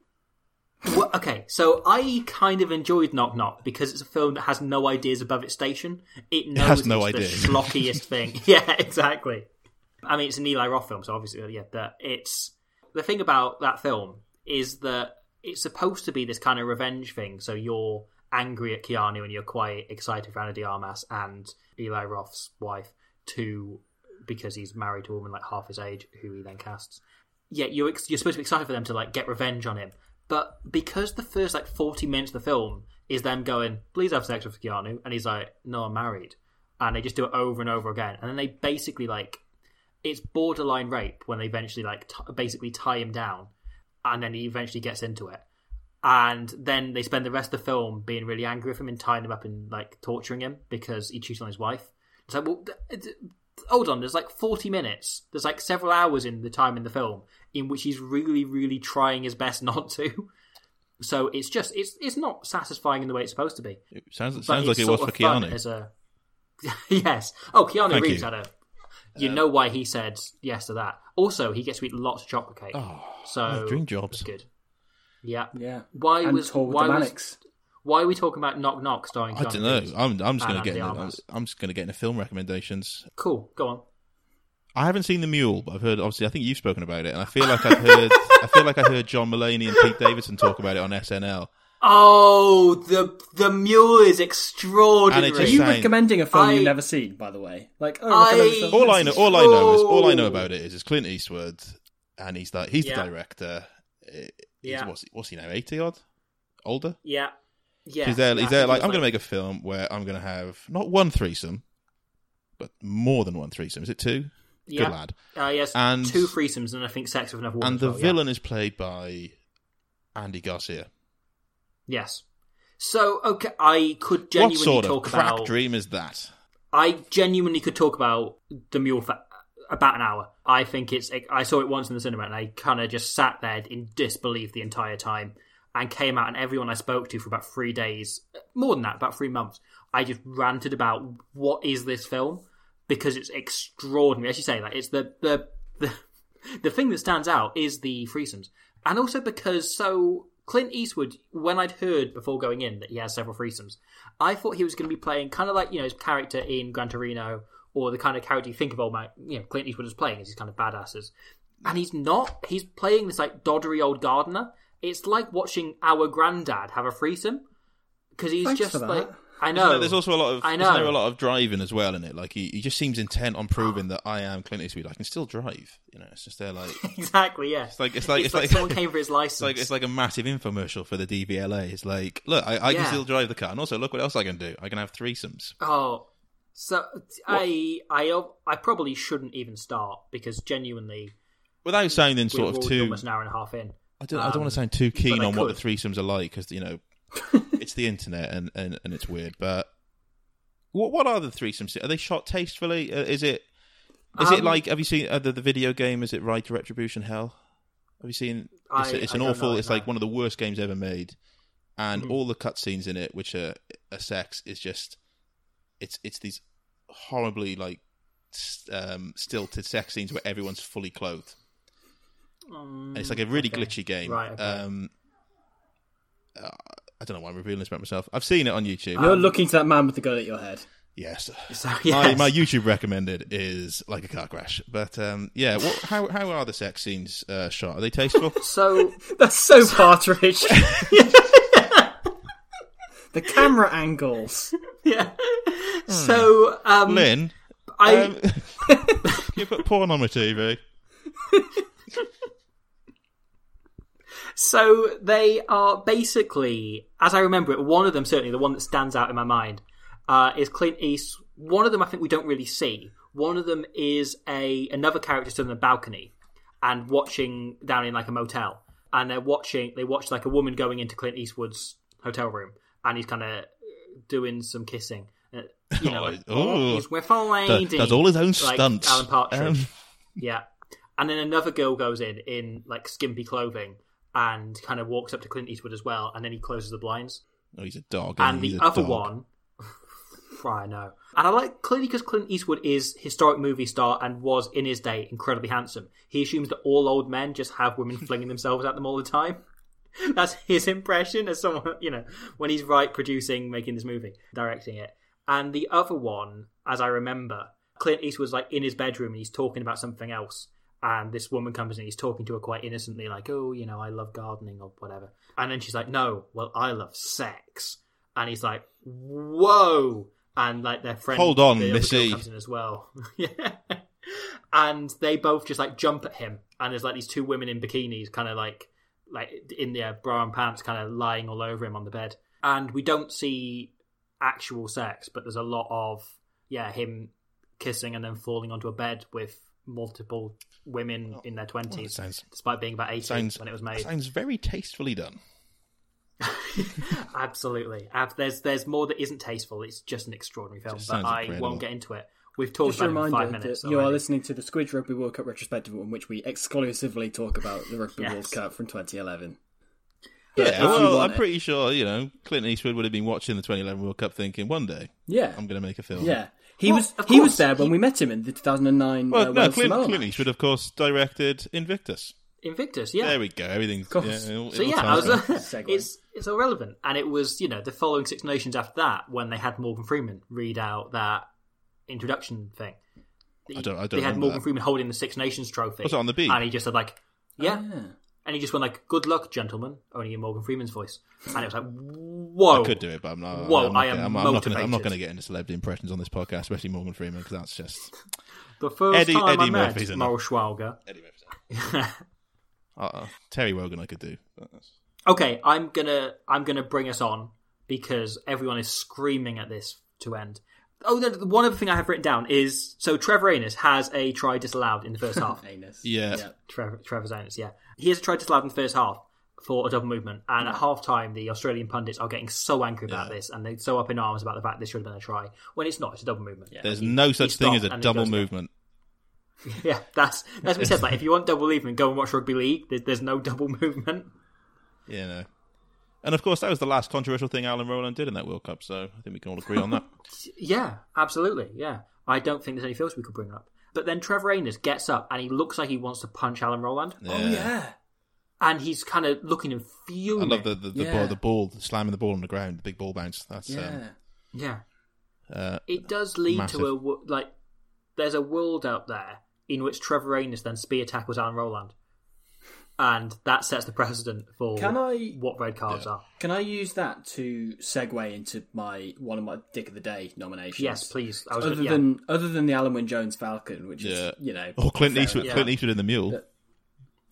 Well, okay, so I kind of enjoyed Knock Knock because it's a film that has no ideas above its station. It knows has no it's ideas. the schlockiest thing. Yeah, exactly. I mean, it's an Eli Roth film, so obviously, yeah. But it's the thing about that film is that it's supposed to be this kind of revenge thing. So you're angry at Keanu and you're quite excited for Ana de Armas and Eli Roth's wife to because he's married to a woman like half his age who he then casts. Yeah, you're ex- you're supposed to be excited for them to like get revenge on him, but because the first like forty minutes of the film is them going, "Please have sex with Keanu," and he's like, "No, I'm married," and they just do it over and over again, and then they basically like it's borderline rape when they eventually like t- basically tie him down, and then he eventually gets into it, and then they spend the rest of the film being really angry with him and tying him up and like torturing him because he cheated on his wife. So well, hold on, there's like 40 minutes, there's like several hours in the time in the film in which he's really, really trying his best not to. So it's just it's it's not satisfying in the way it's supposed to be. It sounds But sounds like it was for of Keanu. As a yes. Oh, Keanu Thank Reeves you. had a. You know why he said yes to that. Also, he gets to eat lots of chocolate cake. Oh, so my dream jobs. good. Yeah. yeah. Why and was tour with why the was Manics. Why are we talking about Knock Knock starring? I don't know. Reeves? I'm I'm just gonna get in the, I'm, I'm just gonna get into film recommendations. Cool. Go on. I haven't seen the Mule, but I've heard. Obviously, I think you've spoken about it, and I feel like I've heard. I feel like I heard John Mulaney and Pete Davidson talk about it on SNL. Oh, the the mule is extraordinary. And it Are you saying- recommending a film I- you've never seen, by the way? Like, oh, I- recommend a film All I know, all I know is all I know Oh. about it is it's Clint Eastwood, and he's like he's Yeah. the director. Eh, He's, Yeah. what's, he, what's he now? Eighty odd, older. yeah, yeah. he's there. He's there. Like I'm going to make a film where I'm going to have not one threesome, but more than one threesome. Is it two? yeah. Good lad. Uh, yes, And- two threesomes and I think sex with another woman. And the well, yeah. villain is played by Andy Garcia. Yes. So okay, I could genuinely What sort of talk crack about. dream is that? I genuinely could talk about the mule for about an hour. I think it's. I saw it once in the cinema, and I kind of just sat there in disbelief the entire time, and came out. And everyone I spoke to for about three days, more than that, about three months, I just ranted about what is this film because it's extraordinary. As you say, like it's the the the, the thing that stands out is the threesomes, and also because so. Clint Eastwood, when I'd heard before going in that he has several threesomes, I thought he was going to be playing kind of like you know his character in Gran Torino, or the kind of character you think of old man, you know, Clint Eastwood is playing as these kind of badasses, and he's not. He's playing this like doddery old gardener, it's like watching our granddad have a threesome because he's Thanks just for that. like I know. there- there's also a lot of I isn't there know. a lot of driving as well in it. Like he, he just seems intent on proving that I am Clint Eastwood. I can still drive. You know, it's just there like exactly yeah. It's like it's like it's, like, someone came for his license. It's like it's like a massive infomercial for the DVLA. It's like, look, I, I can still drive the car, and also look what else I can do. I can have threesomes. Oh, so I I I probably shouldn't even start because genuinely Without sounding we're sort of already too, almost an hour and a half in. I don't, I don't want Um, to sound too keen on what the threesomes are like because you know it's the internet and, and, and it's weird. But what what are the threesomes? Are they shot tastefully? Uh, is it is it Um, like? Have you seen uh, the, the video game? Is it Right to Retribution Hell? Have you seen? It's, I- it's an awful. know, it's no. like one of the worst games ever made, and Mhm. all the cutscenes in it, which are, are sex, is just it's it's these horribly like um, stilted sex scenes where everyone's fully clothed. And it's like a really okay. glitchy game. Right, okay. Um, uh, I don't know why I'm revealing this about myself. I've seen it on YouTube. You're looking to that man with the gun at your head. yes. So, My, yes. my YouTube recommended is like a car crash. But um, yeah, what, how how are the sex scenes uh, shot? Are they tasteful? so That's so partridge. the camera angles. yeah. So um, Lynn, I um, can you put porn on my TV? So they are basically, as I remember it, one of them certainly the one that stands out in my mind uh, is Clint East. One of them I think we don't really see. One of them is a another character stood on a balcony and watching down in like a motel, and they're watching. They watch like a woman going into Clint Eastwood's hotel room, and he's kind of doing some kissing. Uh, You know, Oh, like, oh. he's with a lady. Does, does all his own like stunts. Alan Partridge. Um, Yeah. And then another girl goes in in like skimpy clothing and kind of walks up to Clint Eastwood as well, and then he closes the blinds. oh, he's a dog. And the other dog. one, I know. And I like clearly because Clint Eastwood is historic movie star and was in his day incredibly handsome. He assumes that all old men just have women flinging themselves at them all the time. That's his impression as someone, you know, when he's right producing, making this movie, directing it. And the other one, as I remember, Clint Eastwood's like in his bedroom and he's talking about something else. And this woman comes in, he's talking to her quite innocently, like, oh, you know, I love gardening or whatever. And then she's like, no, well, I love sex. And he's like, whoa. And like their friend, Hold on, Missy. comes in as well. yeah. And they both just like jump at him. And there's like these two women in bikinis, kind of like, like in their bra and pants, kind of lying all over him on the bed. And we don't see actual sex, but there's a lot of yeah him kissing and then falling onto a bed with multiple women oh, in their twenties, it sounds despite being about eighty sounds when it was made. sounds very tastefully done. Absolutely, there's there's more that isn't tasteful. It's just an extraordinary film, but I incredible. won't get into it. We've talked Just a about it for five reminder minutes. that you are listening to the Squidge Rugby World Cup retrospective, in which we exclusively talk about the Rugby Yes. World Cup from 2011. But Yeah, well, I'm it- pretty sure you know Clint Eastwood would have been watching the 2011 World Cup, thinking one day Yeah, I'm going to make a film. yeah. He Well, was he was there when he- we met him in the 2009 Well, uh, no, World Clint, Samoa Clint. Eastwood, of course, directed Invictus. Invictus, yeah. There we go. Everything's yeah, it all- So it yeah, I was, ties in. Segue. it's it's all relevant, and it was you know the following Six Nations after that when they had Morgan Freeman read out that introduction thing. I don't- I don't they had Morgan that. Freeman holding the Six Nations trophy. Was it on the beach? And he just said like, yeah, Ah. And he just went like, "Good luck, gentlemen," only in Morgan Freeman's voice, and it was like, "Whoa!" I could do it, but I'm not. Whoa, I'm not I am gonna, I'm, I'm not going to. I'm not going to get into celebrity impressions on this podcast, especially Morgan Freeman, because that's just The first Eddie- time I Eddie met Murphy's in Mahonri Schwalger. Eddie Murphy. Uh, uh, Terry Wogan. I could do. Okay, I'm gonna I'm gonna bring us on because everyone is screaming at this to end. Oh, no, one other thing I have written down is so Trevor Anus has a try disallowed in the first half. Anus. Yeah. yeah. Trevor Trevor's Anus, yeah, he has a try disallowed in the first half for a double movement, and at half time the Australian pundits are getting so angry about Yeah. this and they're so up in arms about the fact this should have been a try when it's not. It's a double movement. There's He- no such thing as a double movement. Yeah, that's that's what he says. Like, if you want double movement, go and watch rugby league. There- There's no double movement. Yeah, know. And of course, that was the last controversial thing Alain Rolland did in that World Cup. So I think we can all agree on that. Yeah, absolutely. Yeah, I don't think there's anything else we could bring up. But then Trevor Anus gets up and he looks like he wants to punch Alain Rolland, Oh yeah. and he's kind of looking and fury. I love the the, the, Yeah. ball, the ball, slamming the ball on the ground, the big ball bounce. That's Yeah. um, Yeah, uh, it does lead Massive. to a like. There's a world out there in which Trevor Anus then spear tackles Alain Rolland. And that sets the precedent for Can I- what red cards are. Can I use that to segue into my one of my Dick of the Day nominations? Yes, please. I was Other yeah. than other than the Alun Wyn Jones Falcon, which Yeah. is you know, Or Clint Eastwood, enough. Clint Eastwood in the Mule.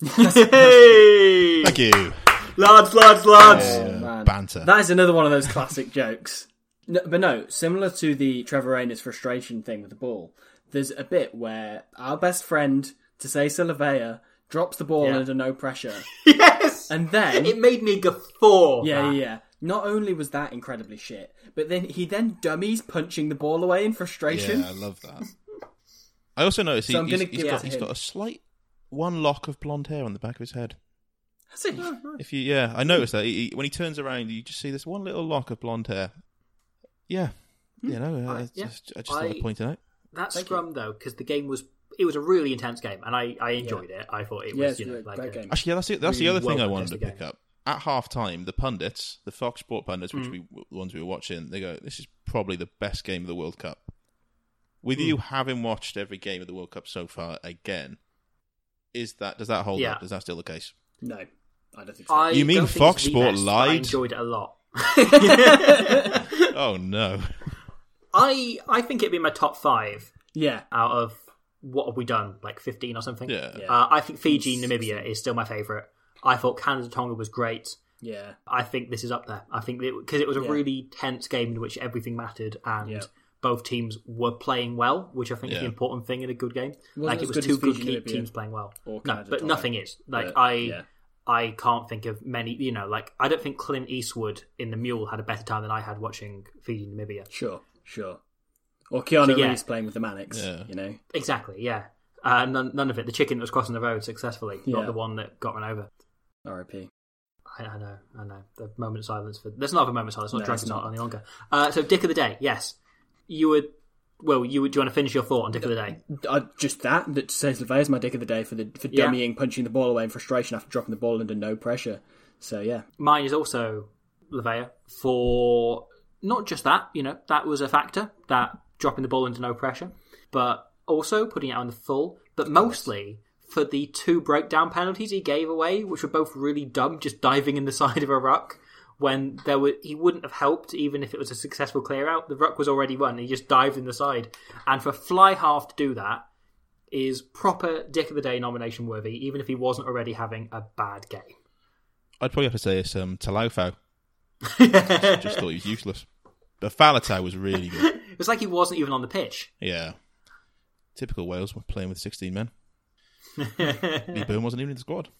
hey, Thank you. lads, lads, lads. Oh, man. Banter. That is another one of those classic jokes. No, but no, similar to the Trevor Rayner's frustration thing with the ball, there's a bit where our best friend, Tasesa Lavea, drops the ball Yeah. under no pressure. yes, And then. it made me guffaw. yeah, yeah, that. yeah. Not only was that incredibly shit, but then he then dummies punching the ball away in frustration. Yeah, I love that. I also noticed he, So I'm he's, gonna he's give got it to he's him. got a slight one lock of blonde hair on the back of his head. Has he? Oh, if you, yeah, I noticed that he, he- when he turns around, you just see this one little lock of blonde hair. Yeah, hmm. you know, uh, I, I- yeah. just, I just thought I- I'd point it out. That scrum though, because the game was it was a really intense game, and I, I enjoyed it. I thought it Yeah, was it's you know a like great a- game. Actually, yeah, that's the, that's the other thing I wanted to pick together. up. At half time, the pundits, the Fox Sport pundits, which we the ones we were watching, they go, "This is probably the best game of the World Cup." With Hmm. you having watched every game of the World Cup so far, again, is that does that hold Yeah. up? Is that still the case? No, I don't think so. I You mean Fox Sport best, but I enjoyed it a lot. Oh no! I I think it'd be my top five yeah, out of what have we done like fifteen or something. Yeah. Yeah. Uh, I think Fiji Namibia is still my favourite. I thought Canada Tonga was great. yeah, I think this is up there. I think because it was a Yeah. really tense game in which everything mattered and Yeah. both teams were playing well, which I think is the important thing in a good game. Wasn't like it was two good Fiji, Namibia, teams playing well. No, but Tonga. nothing is like But, I. yeah. I can't think of many, you know, like I don't think Clint Eastwood in The Mule had a better time than I had watching Fiji Namibia. sure, sure. Or Keanu So, yeah. Reeves playing with the Manics, Yeah. you know. Exactly, yeah. Uh, none, none of it. The chicken that was crossing the road successfully, Yeah. not the one that got run over. R.I.P. I, I know, I know. The moment of silence for there's not a moment of silence. Not No, drunk it's not not. any longer. Uh, so, Dick of the Day, yes, you would. Well, you would. Do you want to finish your thought on Dick of the Day? Uh, just that that says Lavea is my dick of the day for the for Yeah. dummying, punching the ball away in frustration after dropping the ball under no pressure. So yeah, Mine is also Lavea for not just that. You know, that was a factor that dropping the ball under no pressure, but also putting it on the full. But mostly for the two breakdown penalties he gave away, which were both really dumb, just diving in the side of a ruck when there were he wouldn't have helped even if it was a successful clear out. The ruck was already run. He just dived in the side, and for fly half to do that is proper Dick of the Day nomination worthy, even if he wasn't already having a bad game. I'd probably have to say it's um, Talaufau. just thought he was useless. But Faletau was really good. It was like he wasn't even on the pitch. Yeah. Typical Wales were playing with 16 men. Lee Byrne wasn't even in the squad.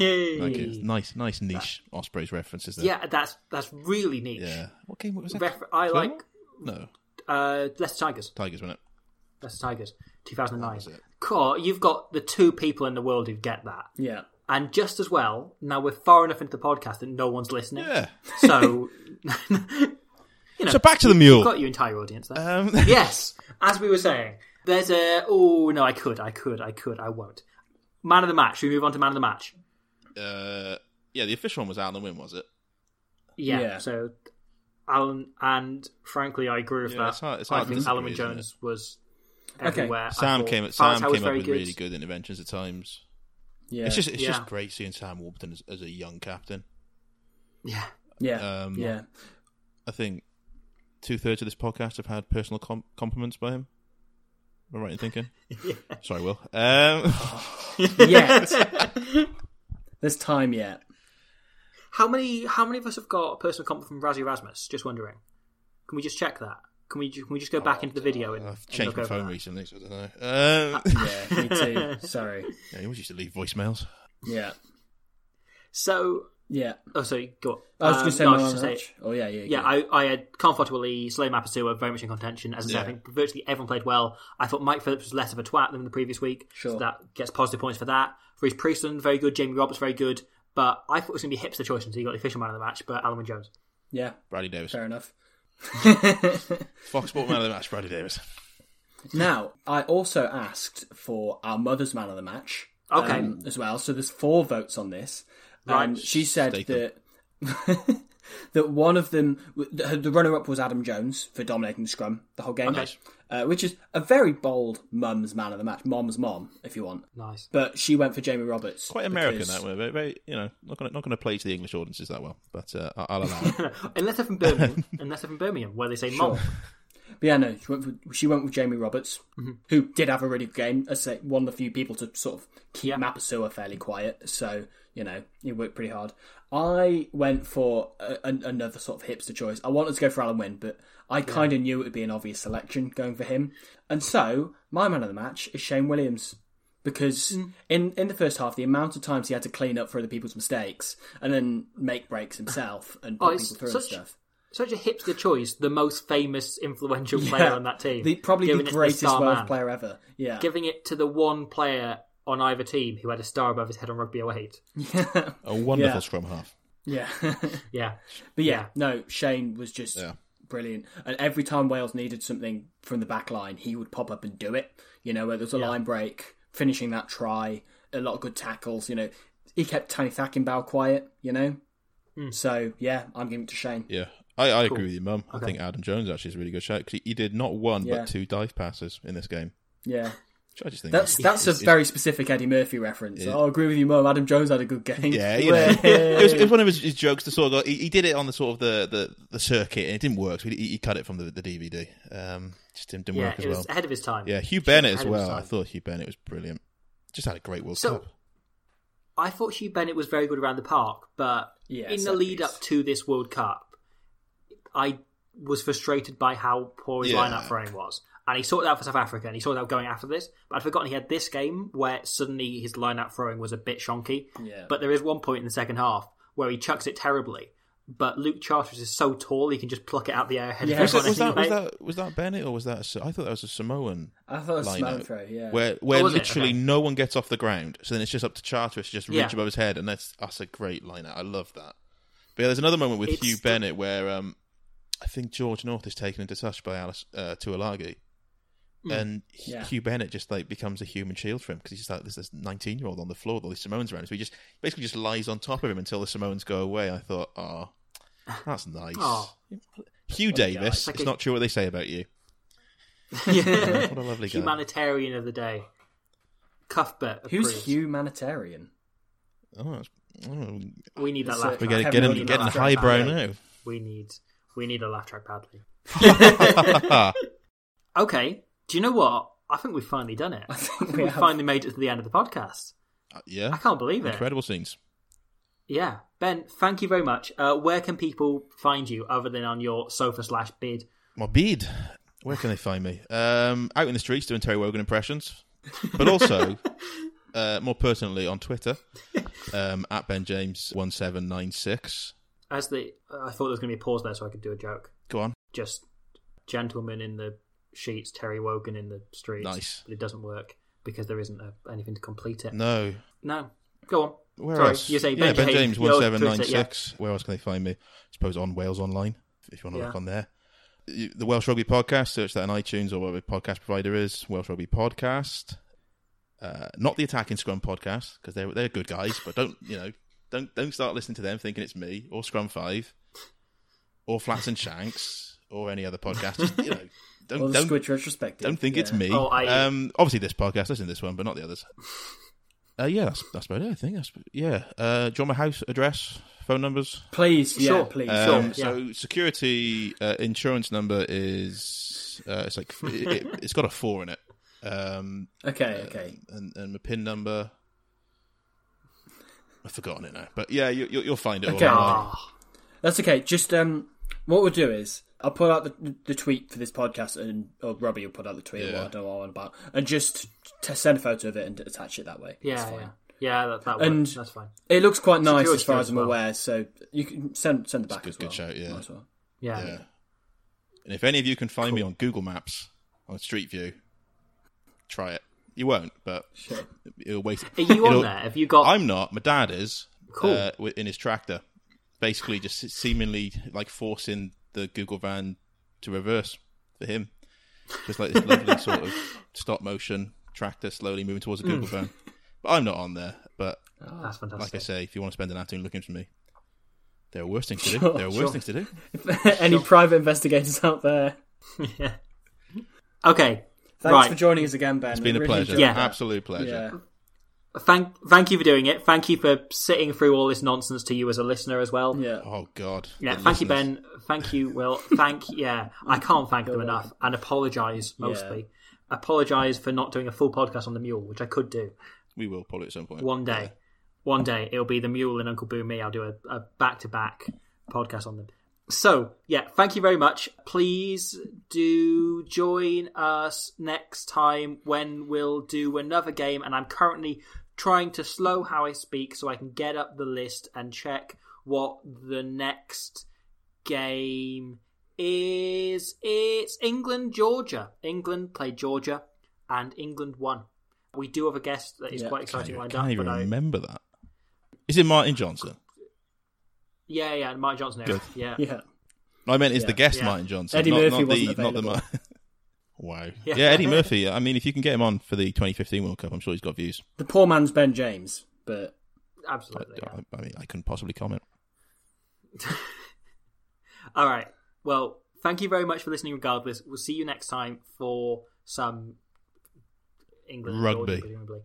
Okay, nice, nice niche Ospreys references there. Yeah, that's that's really neat. Yeah. What game was that? Ref- I Cornwall? like No. uh, Leicester Tigers. Tigers, wasn't it? Leicester Tigers, 2009. was. Cool. You've got the two people in the world who get that, yeah. and just as well. Now we're far enough into the podcast that no one's listening. Yeah. So, you know, So back to the mule. you've got your entire audience there. Um, yes, as we were saying, there's a. Oh no, I could, I could, I could, I won't. Man of the match. Should we move on to man of the match? uh, yeah, the official one was Alun Wyn, was it? Yeah. Yeah. So, Alun, and frankly, I agree with Yeah, that. it's hard- it's hard to think Alun isn't Jones was Okay. everywhere. I Sam came, Faletau Sam was came up with good. really good interventions at times. Yeah. It's just, it's Yeah. just great seeing Sam Warburton as, as a young captain. Yeah. yeah. Um, yeah. I think two thirds of this podcast have had personal com- compliments by him. Am I right in thinking? Sorry, Will. Um, Yet. There's time yet. How many? How many of us have got a personal compliment from Rassie Erasmus? Just wondering. Can we just check that? Can we? Can we just go back into the video and, I've changed look my phone recently, so I don't know. Um, Yeah, me too. Sorry. yeah, he always used to leave voicemails. Yeah. So, Yeah. oh, sorry. Go on. I was Um, going to say no, I was man just of gonna match. Oh yeah, yeah. Yeah, yeah. I, I had Kahn Fotuali'i, Slay Mapusua very much in contention. As I said, I think virtually everyone played well. I thought Mike Phillips was less of a twat than the previous week. Sure. So that gets positive points for that. Rhys Priestland, very good. Jamie Roberts, very good. But I thought it was going to be hipster choice until he got the official man of the match, but Alun Wyn Jones. yeah. Bradley Davies. Fair enough. Fox Sport Man of the Match, Bradley Davies. Now, I also asked for our mother's man of the match Okay. um, as well. So there's four votes on this. Right. And she said Stake that that one of them, the runner-up was Adam Jones for dominating the scrum the whole game. Okay. uh, which is a very bold mum's man of the match, mom's mom, if you want. Nice. But she went for Jamie Roberts. Quite American because- that way. Very, very you know, not going to not going to play to the English audiences that well, but uh, I- I'll allow it. unless they're from Birmingham, unless they're from Birmingham, where they say mom. But yeah, no, she went, for, she went with Jamie Roberts, Mm-hmm. who did have a really good game. As I say, one of the few people to sort of keep Yeah. Mapusua fairly quiet. So, you know, he worked pretty hard. I went for a, an, another sort of hipster choice. I wanted to go for Alun Wyn, but I kind of knew it would be an obvious selection going for him. And so, my man of the match is Shane Williams. Because Mm. in, in the first half, the amount of times he had to clean up for other people's mistakes and then make breaks himself and Oh, put it's people through such- and stuff. Such a hipster choice, the most famous, influential player on that team. The, probably Giving the greatest star Welsh man. player ever. Yeah. Giving it to the one player on either team who had a star above his head on Rugby 08. A wonderful Yeah. scrum half. Yeah. Yeah. but yeah, no, Shane was just Yeah. brilliant. And every time Wales needed something from the back line, he would pop up and do it. You know, whether it was a Yeah. line break, finishing that try, a lot of good tackles, you know. He kept Tony Tagicakibau quiet, you know. Hmm. So yeah, I'm giving it to Shane. Yeah, I, I Cool. agree with you, Mum. I think Adam Jones actually is a really good shout because he, he did not one Yeah. but two dive passes in this game. Yeah. Which I just think That's is- that's a is- is- very specific Eddie Murphy reference. Yeah. Oh, I agree with you, Mum. Adam Jones had a good game. Yeah, you know, it, was, it was one of his, his jokes to sort of. He, he did it on the sort of the, the, the circuit, and it didn't work. So he, he cut it from the, the DVD. Um, just didn't, didn't Yeah, work as it was well. ahead of his time. Yeah, Huw Bennett as well. I thought Huw Bennett was brilliant. Just had a great World So- Cup. I thought Huw Bennett was very good around the park, but Yeah, in the lead piece. up to this World Cup, I was frustrated by how poor his Yeah. lineup throwing was. And he sorted it out for South Africa and he sorted out going after this. But I'd forgotten he had this game where suddenly his lineup throwing was a bit shonky. Yeah. But there is one point in the second half where he chucks it terribly. But Luke Charteris is so tall he can just pluck it out the air ahead Yeah. Was that, was, that, was, that, was that Bennett or was that? A, I thought that was a Samoan I thought it was a line throw, yeah. where where Oh, literally Okay. no one gets off the ground, so then it's just up to Charteris to just reach Yeah. above his head, and that's that's a great line out. I love that. But yeah, there's another moment with It's Huw the- Bennett where um, I think George North is taken into touch by Alice uh, Tuilagi. Hmm. And Yeah. Huw Bennett just like becomes a human shield for him because he's just like there's this 19 year old on the floor with all these Samoans around, him. so he just basically just lies on top of him until the Samoans go away. I thought, oh, that's nice. Oh. Hugh Davis. Like it's a- not true what they say about you. Yeah. What a lovely guy. Humanitarian of the day. Cuthbert. Who's humanitarian? Oh, it's- oh, We need that It's, laugh we're track. getting, Kevin getting, Williams getting highbrow now. We need we need a laugh track badly. Okay. Do you know what? I think we've finally done it. I think think we we've finally made it to the end of the podcast. Uh, yeah. I can't believe it. Incredible scenes. Yeah. Ben, thank you very much. Uh, where can people find you other than on your sofa slash bid? My bead. Where can they find me? Um, out in the streets doing Terry Wogan impressions, but also, uh, more pertinently, on Twitter um, at Ben James one seven nine six. As the I thought there was going to be a pause there so I could do a joke. Go on. Just gentleman in the sheets, Terry Wogan in the streets. Nice. But it doesn't work because there isn't a, anything to complete it. No. No. Go on. Where Sorry, else? you say yeah, Ben Ben James, one seven nine yeah. Where else can they find me? I suppose on Wales Online if you want to Yeah. look on there. The Welsh Rugby Podcast. Search that on iTunes or whatever podcast provider is. Welsh Rugby Podcast. Uh, not the Attacking Scrum podcast because they're they're good guys, but don't you know? Don't don't start listening to them thinking it's me or Scrum Five or Flats and Shanks or any other podcast. Just, you know, don't Or the don't Squidge retrospective. don't think it's me. Oh, I- Um, obviously this podcast, listen to this one, but not the others. Uh, yeah, that's, that's about it. I think. That's, yeah. Uh, do you want my house address, phone numbers? Please, yeah, Sure. please. Um, Sure, So security uh, insurance number is uh, it's like it, it, has got a four in it. Um, Okay, okay. and and my pin number. I've forgotten it now, but yeah, you, you, you'll find it. Okay. all. Ah, That's okay. Just um, what we'll do is I'll put out the, the tweet for this podcast, and or Robbie will put out the tweet. Yeah. What I don't know what I'm about, and just to send a photo of it and attach it that way. It's yeah, fine. yeah. Yeah, that, that works. And- That's fine. It looks quite nice as far as as I'm well. aware. So you can send send it back good- as well. good shout, yeah. Might as well. Yeah. Yeah. And if any of you can find me on Google Maps on Street View, try it. You won't, but Sure. it'll waste. Are you on there? Have you got? I'm not. My dad is. Cool. Uh, in his tractor, basically just seemingly like forcing the Google van to reverse for him. Just like this lovely sort of stop motion tractor slowly moving towards a Google van. But I'm not on there. But That's fantastic. like I say, if you want to spend an afternoon looking for me, there are worse things to do. Sure, there are worse sure. things to do. Any private investigators out there? yeah. Okay. Thanks right. for joining us again, Ben. It's been a Really pleasure. Yeah. that. Absolute pleasure. Yeah. Thank, thank you for doing it. Thank you for sitting through all this nonsense to you as a listener as well. Yeah. Oh God. Yeah, The thank you. Ben. Thank you, Will. Thank yeah. I can't thank them enough, and apologise mostly. Apologise for not doing a full podcast on the mule, which I could do We will probably at some point. one day. One day it'll be the mule and Uncle Boonmee. I'll do a back to back podcast on them. So yeah, thank you very much. Please do join us next time when we'll do another game. And I'm currently trying to slow how I speak so I can get up the list and check what the next game is. It's England Georgia. England played Georgia, and England won. We do have a guest that is Yeah. quite I exciting lined can't even I, remember that. Is it Martin Johnson? Yeah, yeah, and Mike Johnson. Good. Yeah, Yeah. I meant is the guest Yeah. Martin Johnson. Eddie not, Murphy not the, wasn't not the available. Wow. Yeah. Yeah. Eddie Murphy. I mean, if you can get him on for the 2015 World Cup, I'm sure he's got views. The poor man's Ben James, but I, absolutely. yeah. I, I mean, I couldn't possibly comment. All right. Well, thank you very much for listening. Regardless, we'll see you next time for some England Rugby. Georgia.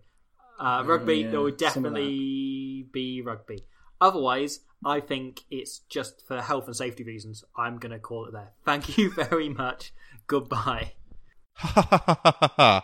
Uh, rugby. yeah, there would some of that. definitely be rugby. Otherwise, I think it's just for health and safety reasons. I'm going to call it there. Thank you very much. Goodbye.